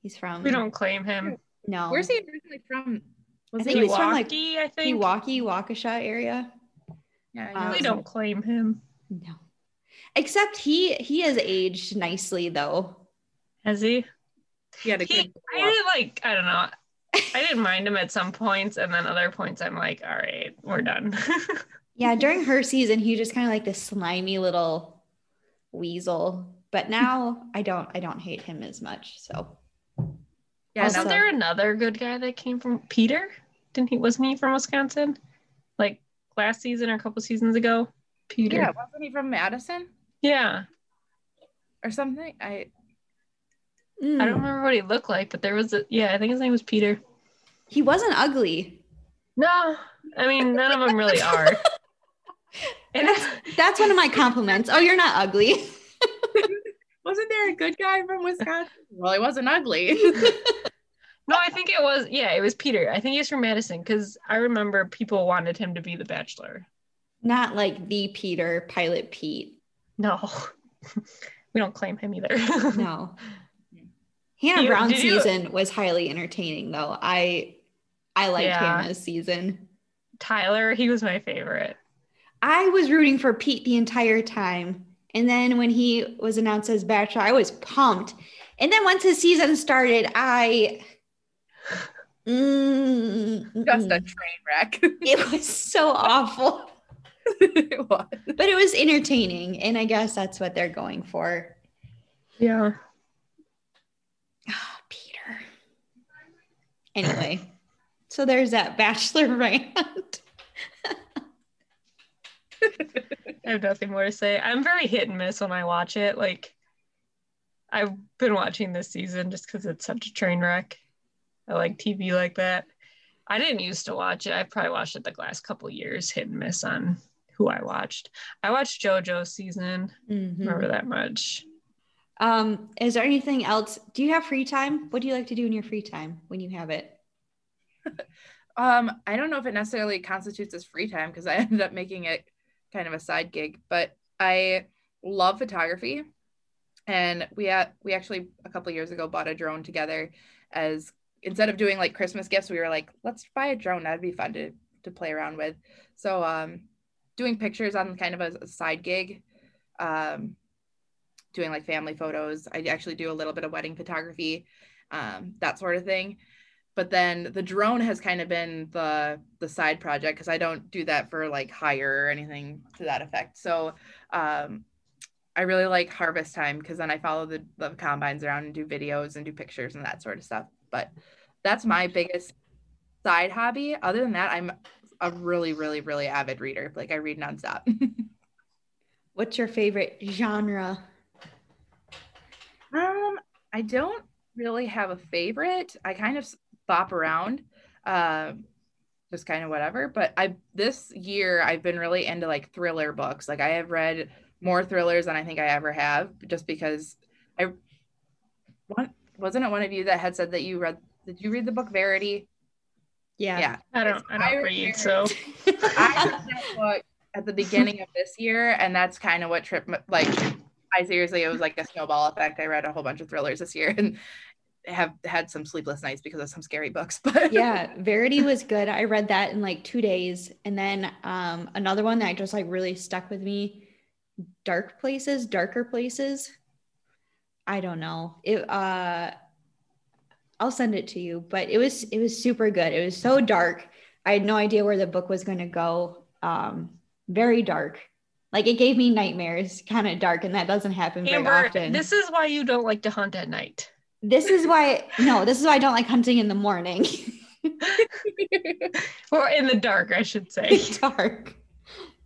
He's from We don't claim him. no where's he originally from was I think he he's from, like, Pewaukee, I think. Pewaukee, Waukesha area. yeah, I um, know. we don't claim him. No. Except he he has aged nicely though. Has he? he had a He, good I didn't like, I don't know. I didn't mind him at some points, and then other points, I'm like, all right, we're done. Yeah, during her season, he was just kind of like this slimy little weasel. But now I don't I don't hate him as much. So yeah Wasn't there another good guy that came from Peter? Didn't he? Wasn't he from Wisconsin? Like last season or a couple seasons ago? Peter. yeah wasn't he from madison Yeah. or something i I mm, don't remember what he looked like, but there was a yeah, I think his name was Peter. he wasn't ugly. No, I mean none of them really are. And That's that's one of my compliments. Oh, you're not ugly. wasn't there a good guy from wisconsin well he wasn't ugly no, I think it was yeah, it was Peter. I think he's from Madison because I remember people wanted him to be the Bachelor. Not like the Peter, Pilot Pete. No, we don't claim him either. No. Hannah You- Brown did you- season was highly entertaining though. I I liked Yeah. Hannah's season. Tyler, he was my favorite. I was rooting for Pete the entire time. And then when he was announced as Bachelor, I was pumped. And then once his season started, I. Mm, just a train wreck it was so awful, it was. but it was entertaining. And I guess that's what they're going for. Yeah. Ah, Peter. Anyway, so there's that Bachelor rant. I have nothing more to say. I'm very hit and miss when I watch it. Like, I've been watching this season just because it's such a train wreck. I like TV like that. I didn't used to watch it. I probably watched it the last couple years, hit and miss on who I watched. I watched JoJo season. Mhm. Remember that much? Um, is there anything else? Do you have free time? What do you like to do in your free time when you have it? Um, I don't know if it necessarily constitutes as free time because I ended up making it kind of a side gig, but I love photography. And we uh, we actually a couple years ago bought a drone together as instead of doing like Christmas gifts, we were like, let's buy a drone. That'd be fun to to play around with. So um doing pictures on kind of a, a side gig. Um doing like family photos. I actually do a little bit of wedding photography, um, that sort of thing but then the drone has kind of been the the side project because I don't do that for like hire or anything to that effect. So um, I really like harvest time because then I follow the, the combines around and do videos and do pictures and that sort of stuff. But that's my biggest side hobby. Other than that, I'm a really, really, really avid reader. Like I read nonstop. What's your favorite genre? Um, I don't really have a favorite. I kind of bop around, um, just kind of whatever. But I this year I've been really into like thriller books. Like I have read more thrillers than I think I ever have, just because I one wasn't it one of you that had said that you read did you read the book Verity? Yeah. Yeah. I don't I I don't read, so I read that book at the beginning of this year, and that's kind of what trip like I seriously it was like a snowball effect. I read a whole bunch of thrillers this year and have had some sleepless nights because of some scary books. But yeah, Verity was good. I read that in like two days. And then um, another one that just like really stuck with me dark places, darker places. I don't know. It uh I'll send it to you, but it was it was super good. It was so dark. I had no idea where the book was going to go. Um very dark. Like it gave me nightmares, kind of dark, and that doesn't happen very Amber, often. this is why you don't like to hunt at night. this is why no, this is why I don't like hunting in the morning. Or in the dark, I should say. dark.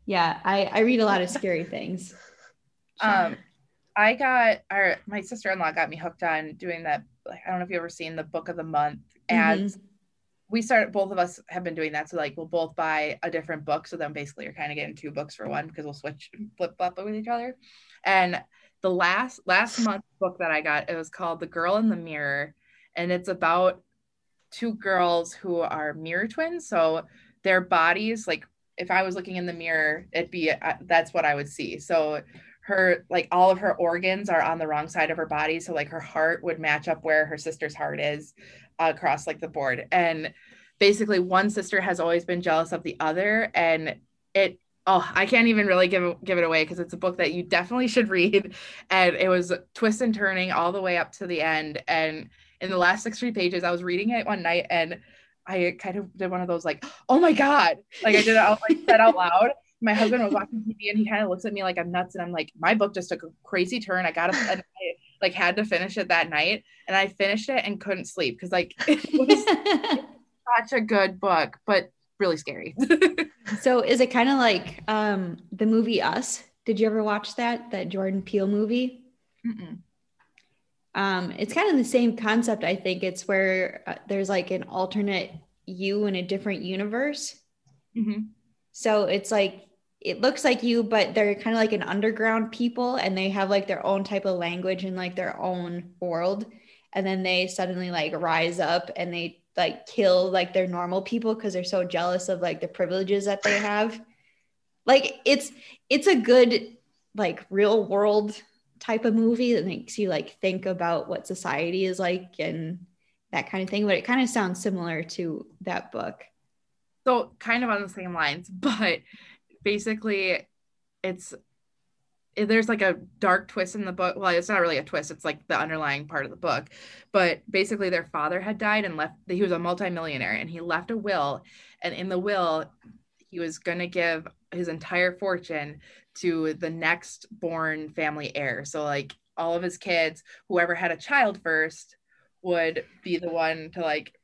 Yeah, I I read a lot of scary things. Um, I got our my sister in law got me hooked on doing that. Like, I don't know if you ever seen the book of the month ads. We started both of us have been doing that. So like we'll both buy a different book. So then basically you're kind of getting two books for one because we'll switch flip flop with each other. And the last last month book that I got, it was called The Girl in the Mirror. And it's about two girls who are mirror twins. So their bodies, like if I was looking in the mirror, it'd be uh, that's what I would see. So her like all of her organs are on the wrong side of her body. So like her heart would match up where her sister's heart is uh, across like the board. And basically one sister has always been jealous of the other. And it oh, I can't even really give it- give it away because it's a book that you definitely should read. And it was twist and turning all the way up to the end. And in the last 60 pages, I was reading it one night and I kind of did one of those like, oh my God. Like I did it out like said out loud. My husband was watching TV and he kind of looks at me like I'm nuts. And I'm like, my book just took a crazy turn. I got to and I like had to finish it that night. And I finished it and couldn't sleep because like it was such a good book, but really scary. so is it kind of like um the movie Us? Did you ever watch that? That Jordan Peele movie? Mm-mm. Um, it's kind of the same concept. I think it's where uh, there's like an alternate you in a different universe. Mhm. So it's like it looks like you, but they're kind of like an underground people, and they have like their own type of language and like their own world. And then they suddenly like rise up and they like kill like their normal people because they're so jealous of like the privileges that they have. Like it's it's a good like real world type of movie that makes you like think about what society is like and that kind of thing. But it kind of sounds similar to that book. so kind of on the same lines, but basically it's it- there's like a dark twist in the book. Well, it's not really a twist, it's like the underlying part of the book. But basically their father had died and left he was a multimillionaire and he left a will and in the will he was going to give his entire fortune to the next born family heir. So like all of his kids, whoever had a child first would be the one to like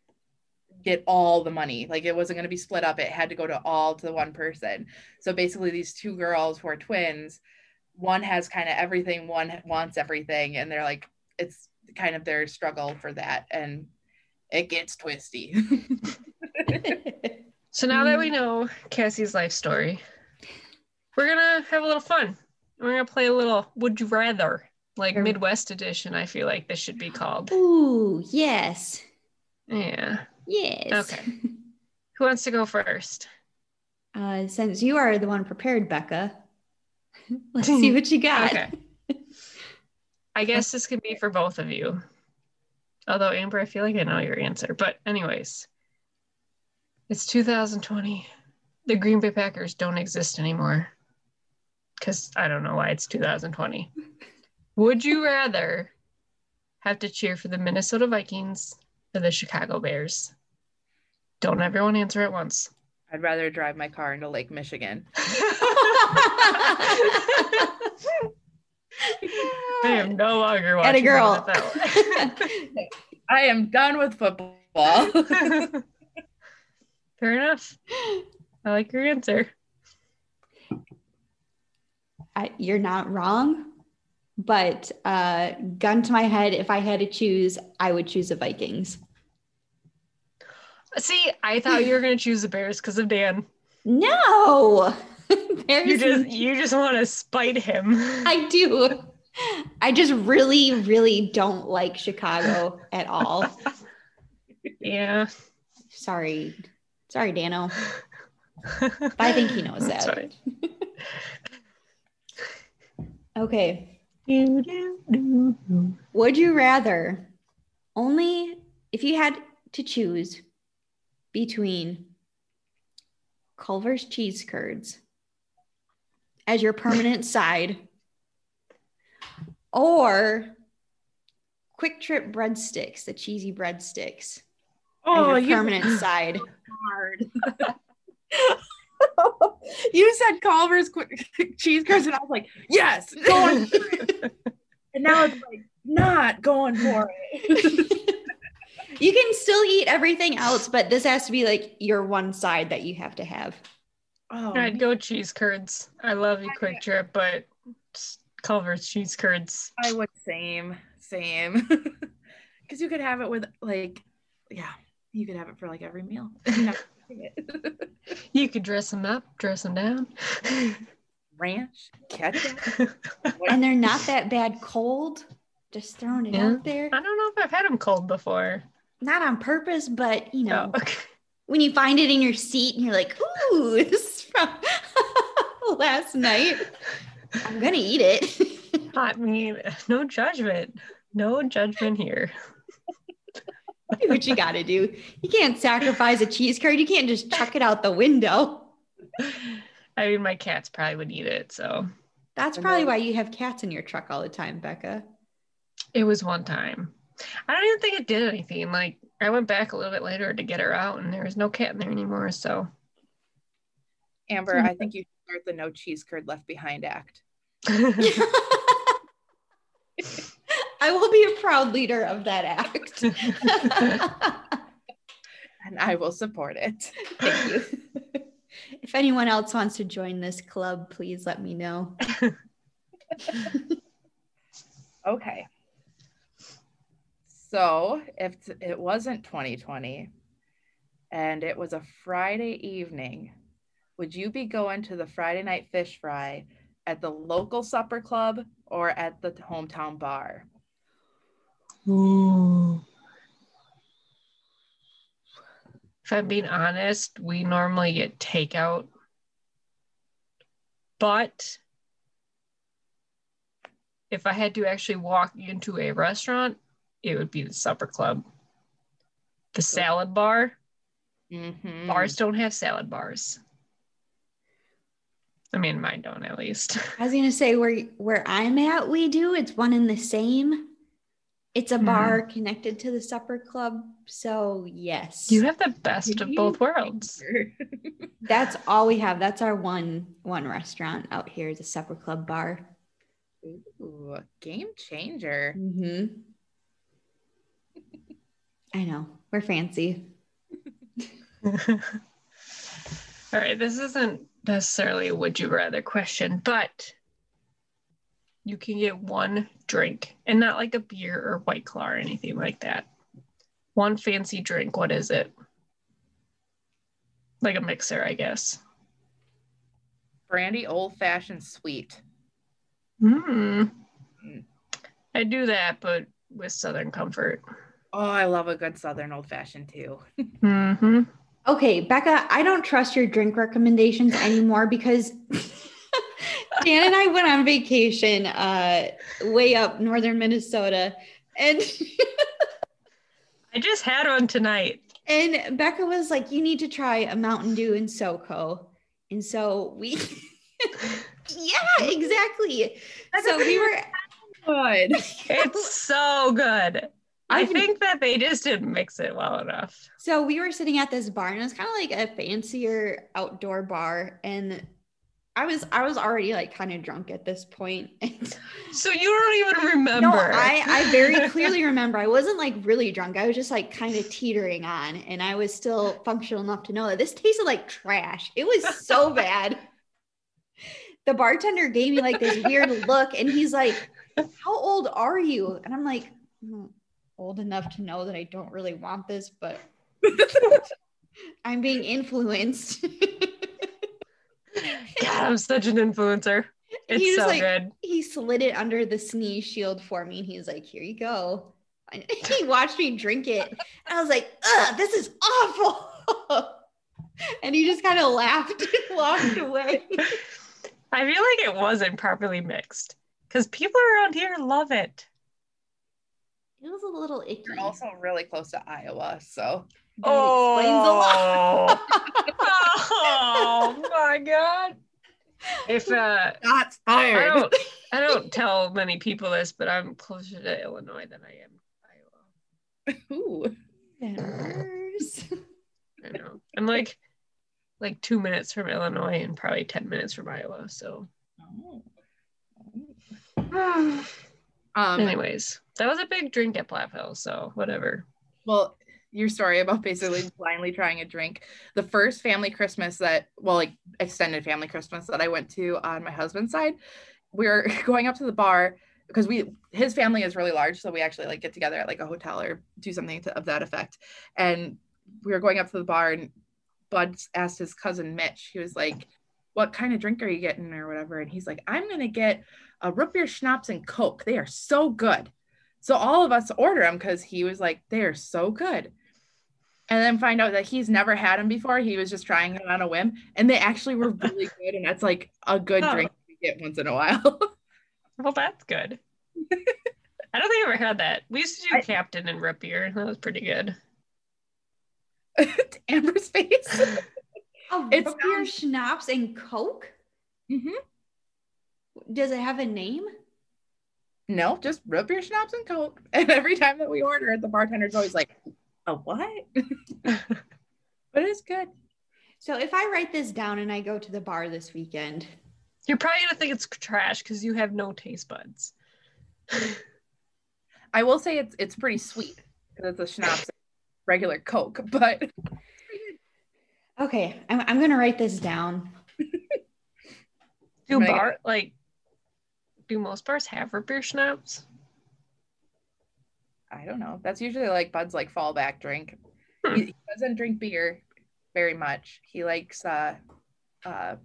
get all the money. Like it wasn't going to be split up. It had to go to all to the one person. So basically these two girls who are twins, one has kind of everything, one wants everything and they're like it's kind of their struggle for that and it gets twisty. So now that we know Cassie's life story, we're gonna have a little fun. We're gonna play a little Would You Rather, like Midwest edition. I feel like this should be called. Ooh, yes. Yeah. Yes. Okay. Who wants to go first? Uh, since you are the one prepared, Becca, let's see what you got. Okay. I guess this could be for both of you. Although Amber, I feel like I know your answer. But anyways, it's 2020. The Green Bay Packers don't exist anymore. Because I don't know why it's 2020. Would you rather have to cheer for the Minnesota Vikings or the Chicago Bears? Don't everyone answer at once. I'd rather drive my car into Lake Michigan. I am no longer watching. At a girl. I am done with football. Fair enough. I like your answer. I, you're not wrong, but uh, gun to my head, if I had to choose, I would choose the Vikings. See, I thought you were gonna choose the Bears because of Dan. No, there's You just you just want to spite him. I do. I just really, really don't like Chicago at all. yeah. Sorry. Sorry, Dano. But I think he knows That's that. fine. Okay. Would you rather only if you had to choose between Culver's cheese curds as your permanent side, or Kwik Trip breadsticks, the cheesy breadsticks. Oh, as your you permanent side. hard. you said Culver's quick cheese curds, and I was like, yes, going for it. and now it's like not going for it. You can still eat everything else, but this has to be like your one side that you have to have. oh, I'd go cheese curds. I love you, Kwik Trip, but Culver's cheese curds. I would same, same. Because you could have it with like, yeah, you could have it for like every meal. Not eating it. You could dress them up, dress them down. Ranch, ketchup. And they're not that bad cold. Just throwing it Yeah. out there. I don't know if I've had them cold before. Not on purpose, but you know, Oh, okay. when you find it in your seat and you're like, ooh, this is from last night. I'm gonna eat it. I mean, no judgment. No judgment here. Do what you gotta do. You can't sacrifice a cheese curd. You can't just chuck it out the window. I mean, my cats probably would eat it. So That's probably then- why you have cats in your truck all the time, Becca. it was one time. I don't even think it did anything. Like, I went back a little bit later to get her out, and there was no cat in there anymore. So, Amber, I think you should start the no cheese curd left behind act. I will be a proud leader of that act. And I will support it. Thank you. if anyone else wants to join this club, please let me know. Okay. So if it wasn't 2020 and it was a Friday evening, would you be going to the Friday night fish fry at the local supper club or at the hometown bar? Ooh. If I'm being honest, we normally get takeout. But if I had to actually walk into a restaurant, it would be the supper club. The salad bar, Mm-hmm. bars don't have salad bars. I mean, mine don't at least. I was gonna say where where I'm at, we do. It's one and the same. It's a Mhm. bar connected to the supper club. So yes. You have the best of both worlds. That's all we have. That's our one one restaurant out here, the supper club bar. Ooh, game changer. hmm I know. We're fancy. All right, this isn't necessarily a would you rather question, but you can get one drink and not like a beer or white claw or anything like that. One fancy drink. What is it? Like a mixer, I guess. Brandy old fashioned sweet. Hmm. Mm. I do that, but with Southern Comfort. Oh, I love a good southern old fashioned too. hmm Okay, Becca, I don't trust your drink recommendations anymore because Dan and I went on vacation uh, way up northern Minnesota, and I just had one tonight. and Becca was like, "You need to try a Mountain Dew in SoCo," and so we, yeah, exactly. So we were. Good. It's so good. I think that they just didn't mix it well enough. So we were sitting at this bar, and it was kind of like a fancier outdoor bar, and I was I was already like kind of drunk at this point. So you don't even remember. no, I I very clearly remember I wasn't like really drunk. I was just like kind of teetering on, and I was still functional enough to know that this tasted like trash. It was so bad. The bartender gave me like this weird look, and he's like, "How old are you?" And I'm like, "Hmm, "Old enough to know that I don't really want this, but I'm being influenced." God, I'm such an influencer. It's He was so like- good. he slid it under the sneeze shield for me and he's like here you go. And he watched me drink it. And i was like Ugh, this is awful. And he just kind of laughed and walked away. I feel like it wasn't properly mixed because people around here love it. it was a little icky. You're also really close to Iowa, so. That explains a lot oh my god. If uh Shots I fired. don't I don't tell many people this, but I'm closer to Illinois than I am Iowa. Ooh. I know. I'm like like two minutes from Illinois and probably ten minutes from Iowa. So Um, anyways, that was a big drink at Platte Hill, so whatever. well, your story about basically blindly trying a drink. The first family Christmas that, well, like extended family Christmas that I went to on my husband's side, we were going up to the bar because we his family is really large, so we actually like get together at like a hotel or do something to, of that effect. And we were going up to the bar, and Bud asked his cousin Mitch. He was like, "What kind of drink are you getting, or whatever?" And he's like, "I'm gonna get a root beer schnapps and Coke. They are so good." So all of us order them because he was like, "They are so good." And then find out that he's never had them before. He was just trying it on a whim, and they actually were really good. And that's like a good Oh. drink to get once in a while. Well, that's good. I don't think I ever had that. We used to do I- Captain and root beer. That was pretty good. Amber's face. Oh, It root beer, sounds- schnapps, and Coke. hmm Does it have a name? No, just root beer schnapps and Coke. And every time that we order it, the bartender's always like, "A what?" but it's good. So if I write this down and I go to the bar this weekend, You're probably gonna think it's trash because you have no taste buds. I will say it's it's pretty sweet because it's a schnapps, regular Coke. But okay, I'm, I'm gonna write this down. Do Megan. bar like do most bars have root beer schnapps? I don't know. That's usually like Bud's like fallback drink. Hmm. He, he doesn't drink beer very much. He likes uh, uh,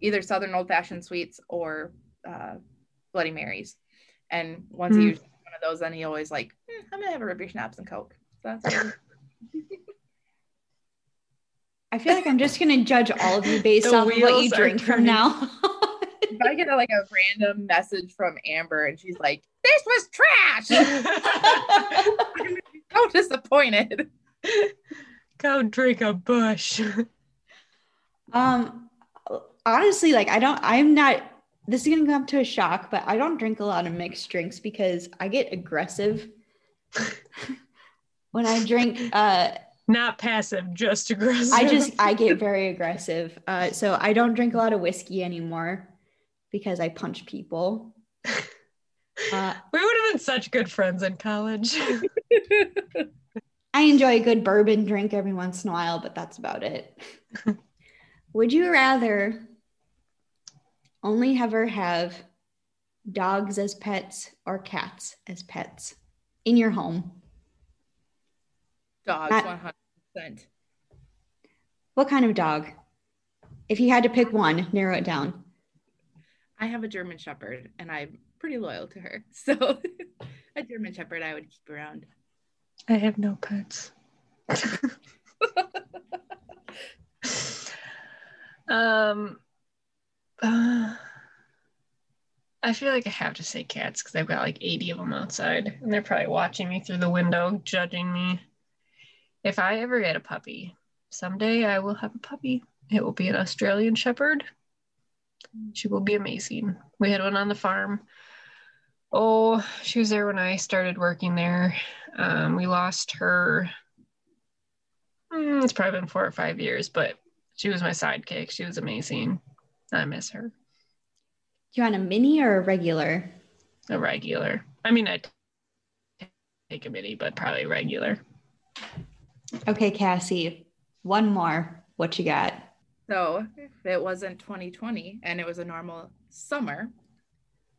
either Southern old fashioned sweets or uh, Bloody Marys. And once he Hmm. uses one of those, then he always like, "Hmm, I'm gonna have a root beer schnapps and Coke. So that's I feel like I'm just gonna judge all of you based The off what you drink from now. if I get a, like a random message from Amber and she's like, "This was trash," disappointed. Go drink a Busch. um, honestly, like I don't. I'm not. This is gonna come to a shock, but I don't drink a lot of mixed drinks because I get aggressive when I drink. Uh, Not passive, just aggressive. I just I get very aggressive. Uh, so I don't drink a lot of whiskey anymore because I punch people. Uh, we would have been such good friends in college. I enjoy a good bourbon drink every once in a while, but that's about it. Would you rather only ever have dogs as pets or cats as pets in your home? Dogs, That- one hundred percent. What kind of dog? If you had to pick one, narrow it down. I have a German Shepherd, and I'm pretty loyal to her. So, a German Shepherd I would keep around. I have no pets. um, uh, I feel like I have to say cats because I've got like 80 of them outside and they're probably watching me through the window, judging me. If I ever get a puppy, someday I will have a puppy. It will be an Australian Shepherd. She will be amazing. We had one on the farm. Oh, she was there when I started working there. Um, we lost her. mm, it's probably been four or five years, but she was my sidekick. She was amazing. I miss her. Do you want a mini or a regular? A regular. I mean, I'd take a mini, but probably regular. Okay, Cassie, one more. What you got? So, if it wasn't 2020 and it was a normal summer,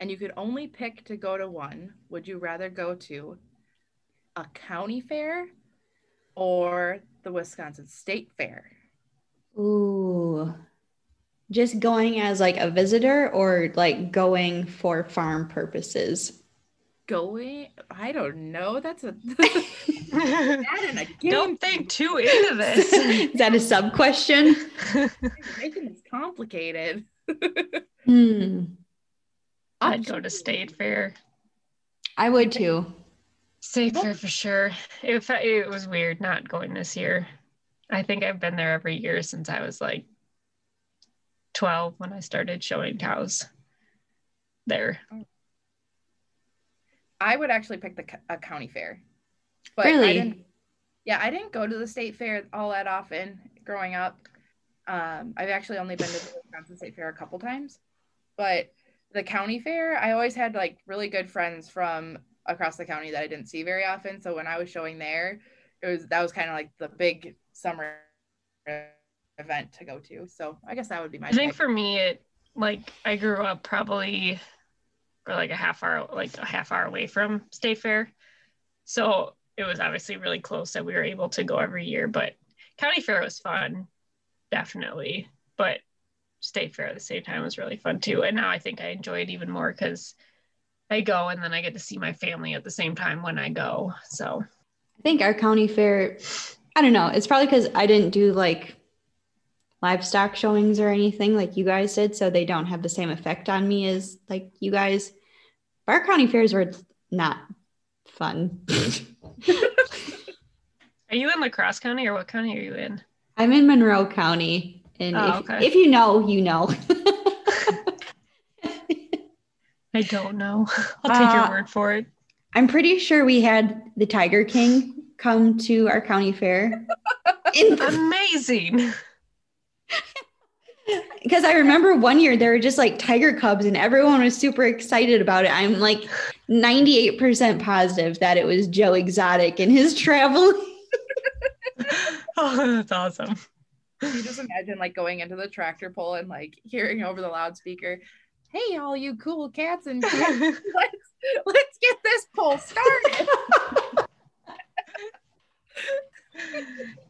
and you could only pick to go to one, would you rather go to a county fair or the Wisconsin State Fair? Ooh. Just going as like a visitor or like going for farm purposes? Going, I don't know. That's a that a. Don't think too into this. Is that a sub question? making this complicated. Hmm. I'd go to state fair. I would too. State fair for sure. It, fe- it was weird not going this year. I think I've been there every year since I was like 12 when I started showing cows there. I would actually pick the a county fair. But Really? I didn't yeah, I didn't go to the state fair all that often growing up. Um, I've actually only been to the Wisconsin State Fair a couple times, but the county fair, I always had like really good friends from across the county that I didn't see very often. So when I was showing there, it was that was kind of like the big summer event to go to. So I guess that would be my I think pick. for me, it like I grew up probably or like a half hour, like a half hour away from State Fair, so it was obviously really close that we were able to go every year. But County Fair was fun, definitely. But State Fair at the same time was really fun too. And now I think I enjoy it even more because I go and then I get to see my family at the same time when I go. So I think our county fair, I don't know. It's probably because I didn't do like livestock showings or anything like you guys did. So they don't have the same effect on me as like you guys. But our county fairs were not fun. are you in La Crosse County or what county are you in? I'm in Monroe County. And Oh, if, okay. if you know, you know. I don't know. I'll take Uh, your word for it. I'm pretty sure we had the Tiger King come to our county fair. In Amazing. because I remember one year there were just like tiger cubs and everyone was super excited about it. I'm like 98% positive that it was Joe Exotic and his travel. oh, that's awesome. You just imagine like going into the tractor pull and like hearing over the loudspeaker, "Hey, all you cool cats and cats, let's let's get this pull started."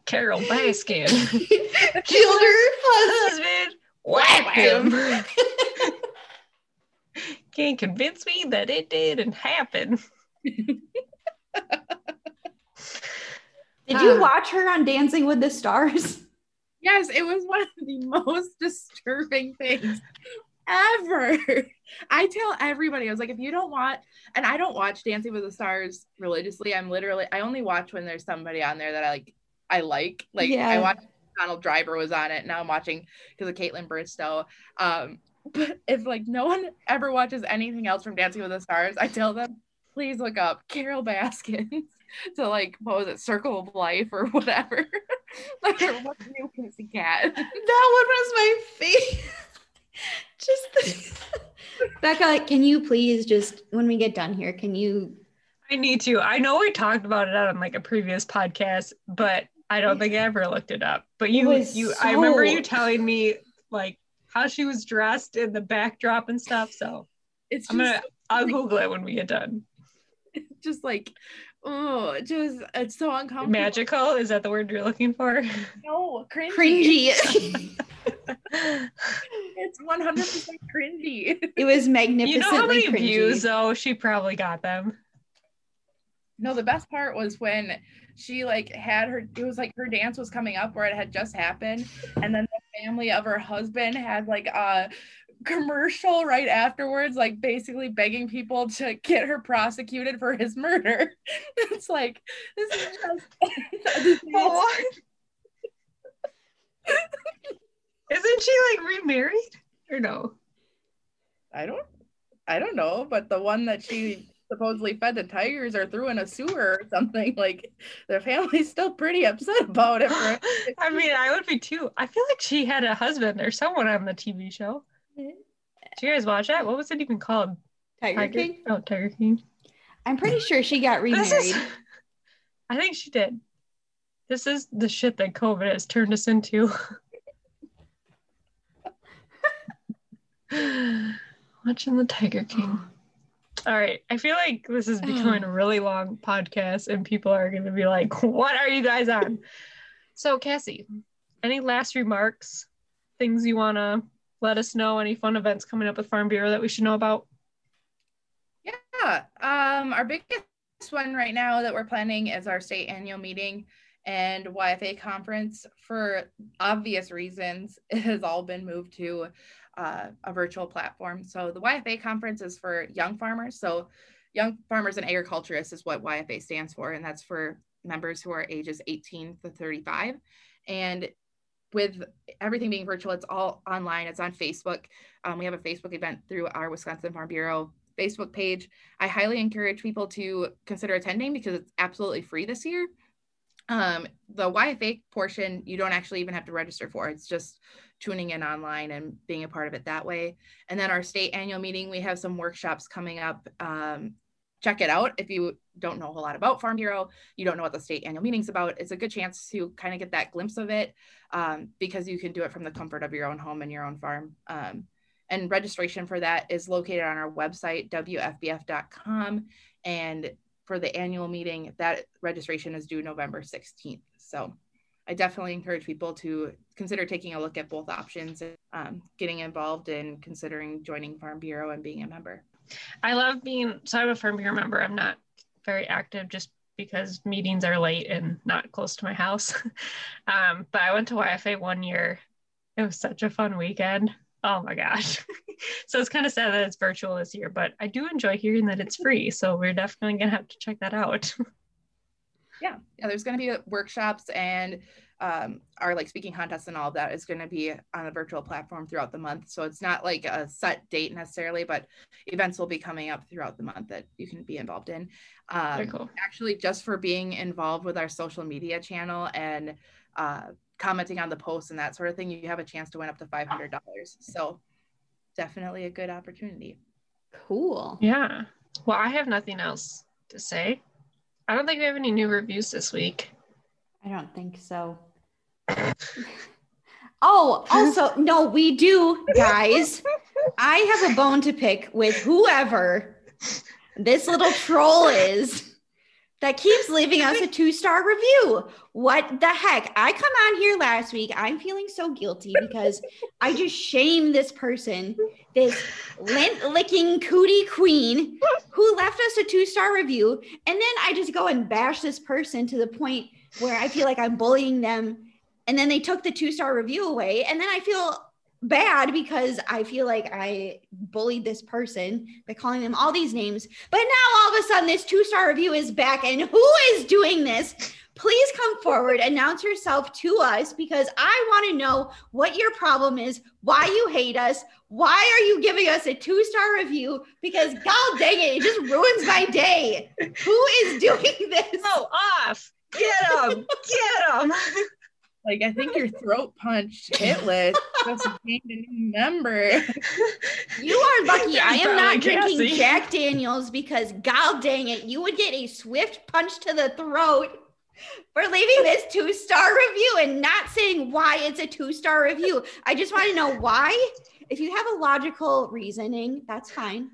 Carole Baskin. Killed her husband. Husband, whack him. Can't convince me that it didn't happen. Did you watch her on Dancing with the Stars? Yes, it was one of the most disturbing things ever. I tell everybody, I was like, if you don't watch, and I don't watch Dancing with the Stars religiously. I'm literally, I only watch when there's somebody on there that I like. I like, like, Yeah. I watched Donald Driver was on it. Now I'm watching because of Kaitlyn Bristowe. Um, but if like no one ever watches anything else from Dancing with the Stars, I tell them, please look up Carole Baskins to like, what was it, Circle of Life or whatever. like, or what's new Pussycat. That one was my favorite. just the- Becca, like, can you please just when we get done here, can you I need to. I know we talked about it on like a previous podcast, but I don't think I ever looked it up. But you, was you, I remember you telling me like how she was dressed in the backdrop and stuff. So It's I'm just, gonna, I'll Google it when we get done. just like, oh, it just it's so uncomfortable. Magical is that the word you're looking for? No, cringy. cringy? It's 100% cringy. it was magnificent. you know how many cringy. views though? She probably got them. No, the best part was when she like had her it was like her dance was coming up where it had just happened and then the family of her husband had like a commercial right afterwards like basically begging people to get her prosecuted for his murder it's like this is just Isn't she like remarried or no? i don't i don't know but the one that she supposedly fed the tigers or threw in a sewer or something like their family's still pretty upset about it for I mean, I would be too. I feel like she had a husband or someone on the TV show. Did you guys watch that? What was it even called? Tiger King. Oh, Tiger King. I'm pretty sure she got remarried. is, I think she did. This is the shit that COVID has turned us into. Watching the Tiger King. All right. I feel like this is becoming a really long podcast and people are going to be like, what are you guys on? So, Cassie, any last remarks? Things you want to let us know? Any fun events coming up with Farm Bureau that we should know about? Yeah. Um, our biggest one right now that we're planning is our state annual meeting and YFA conference. For obvious reasons, it has all been moved to uh, a virtual platform. So the YFA conference is for young farmers. So young farmers and agriculturists is what YFA stands for, and that's for members who are ages 18 to 35. And with everything being virtual, it's all online. It's on Facebook. Um, we have a Facebook event through our Wisconsin Farm Bureau Facebook page. I highly encourage people to consider attending because it's absolutely free this year. Um, the YFA portion, you don't actually even have to register for. It's just tuning in online and being a part of it that way. And then our state annual meeting, we have some workshops coming up. Um, check it out if you don't know a whole lot about Farm Bureau, you don't know what the state annual meeting's about. It's a good chance to kind of get that glimpse of it um, because you can do it from the comfort of your own home and your own farm. Um, and registration for that is located on our website, wfbf.com. And for the annual meeting, that registration is due November 16th. So I definitely encourage people to consider taking a look at both options, um, getting involved in considering joining Farm Bureau and being a member. I love being, so I'm a Farm Bureau member. I'm not very active just because meetings are late and not close to my house. um, but I went to YFA one year. It was such a fun weekend. Oh my gosh. so it's kind of sad that it's virtual this year, but I do enjoy hearing that it's free. So we're definitely going to have to check that out. yeah. Yeah. There's going to be workshops and um, our like speaking contests and all of that is going to be on a virtual platform throughout the month. So it's not like a set date necessarily, but events will be coming up throughout the month that you can be involved in. Um, Very cool. Actually, just for being involved with our social media channel and uh, commenting on the posts and that sort of thing, you have a chance to win up to $500. So definitely a good opportunity. Cool. Yeah. Well, I have nothing else to say. I don't think we have any new reviews this week. I don't think so. Oh, also, no, we do, guys. I have a bone to pick with whoever this little troll is that keeps leaving us a two star review. What the heck? I come on here last week. I'm feeling so guilty because I just shame this person, this lint licking cootie queen who left us a two star review. And then I just go and bash this person to the point where I feel like I'm bullying them. And then they took the two star review away. And then I feel bad because I feel like I bullied this person by calling them all these names. But now all of a sudden, this two star review is back. And who is doing this? Please come forward, announce yourself to us because I want to know what your problem is, why you hate us, why are you giving us a two star review? Because God dang it, it just ruins my day. Who is doing this? Go off. Get him. Get him. Like I think your throat punched Hitless just gained a new member. You are lucky. I am not drinking Cassie. Jack Daniels because god dang it, you would get a swift punch to the throat for leaving this two-star review and not saying why it's a two-star review. I just want to know why. If you have a logical reasoning, that's fine.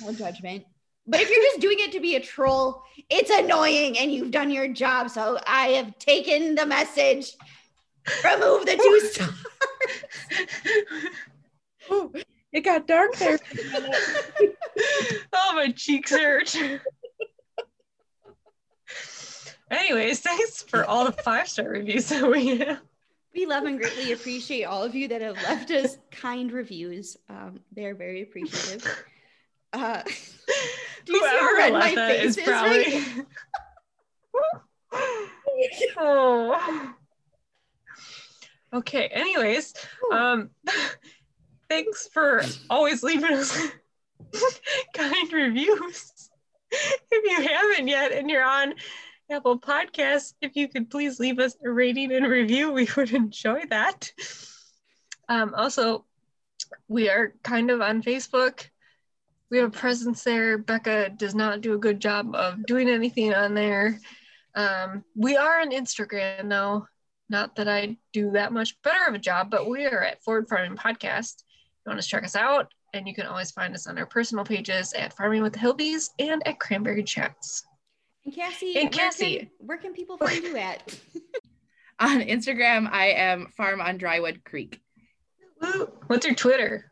No judgment. But if you're just doing it to be a troll, it's annoying and you've done your job. So I have taken the message. Remove the two stars. it got dark there. oh, my cheeks hurt. Anyways, thanks for all the five star reviews that we have. We love and greatly appreciate all of you that have left us kind reviews. Um, they're very appreciative. Uh, do you Whoever see how red my face is, probably... right oh. Okay. Anyways, um, thanks for always leaving us kind reviews. If you haven't yet and you're on Apple Podcasts, if you could please leave us a rating and review, we would enjoy that. Um, also, we are kind of on Facebook we have a presence there. Becca does not do a good job of doing anything on there. Um, we are on Instagram though. Not that I do that much better of a job, but we are at Forward Farming Podcast. You want to check us out, and you can always find us on our personal pages at Farming with the Hilbies and at Cranberry Chats. And Cassie, and Cassie, where can, where can people find you at? on Instagram, I am Farm on Drywood Creek. What's your Twitter?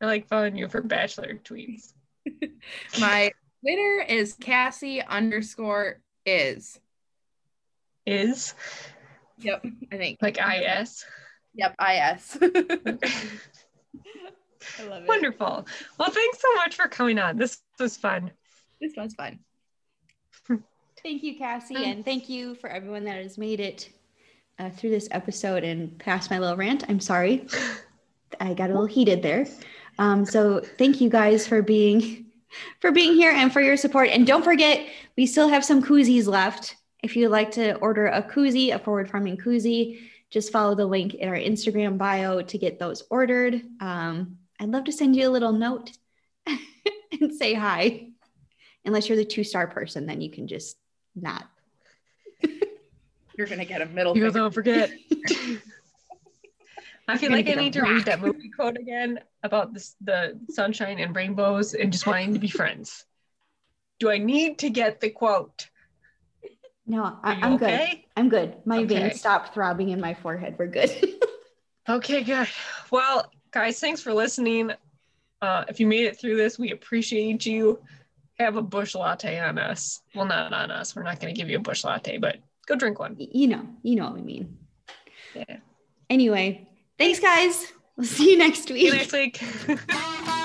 I like following you for bachelor tweets. My Twitter is Cassie underscore is. Is? Yep, I think. Like IS? Yep, IS. I love it. Wonderful. Well, thanks so much for coming on. This was fun. This was fun. thank you, Cassie, and thank you for everyone that has made it uh, through this episode and past my little rant. I'm sorry. I got a little heated there. Um, so thank you guys for being for being here and for your support. And don't forget, we still have some koozies left. If you'd like to order a koozie, a forward farming koozie, just follow the link in our Instagram bio to get those ordered. Um, I'd love to send you a little note and say hi. Unless you're the two star person, then you can just not. You're gonna get a middle. You finger. don't forget. I feel like I need to read that movie quote again about this, the sunshine and rainbows and just wanting to be friends. Do I need to get the quote? No, I, you I'm good. I'm good. My Okay. veins stopped throbbing in my forehead. We're good. Okay, good. Well, guys, thanks for listening. Uh, if you made it through this, we appreciate you. Have a Busch latte on us. Well, not on us. We're not going to give you a Busch latte, but go drink one. you know, you know what we mean. Yeah. Anyway, thanks, guys. We'll see you next week. next week.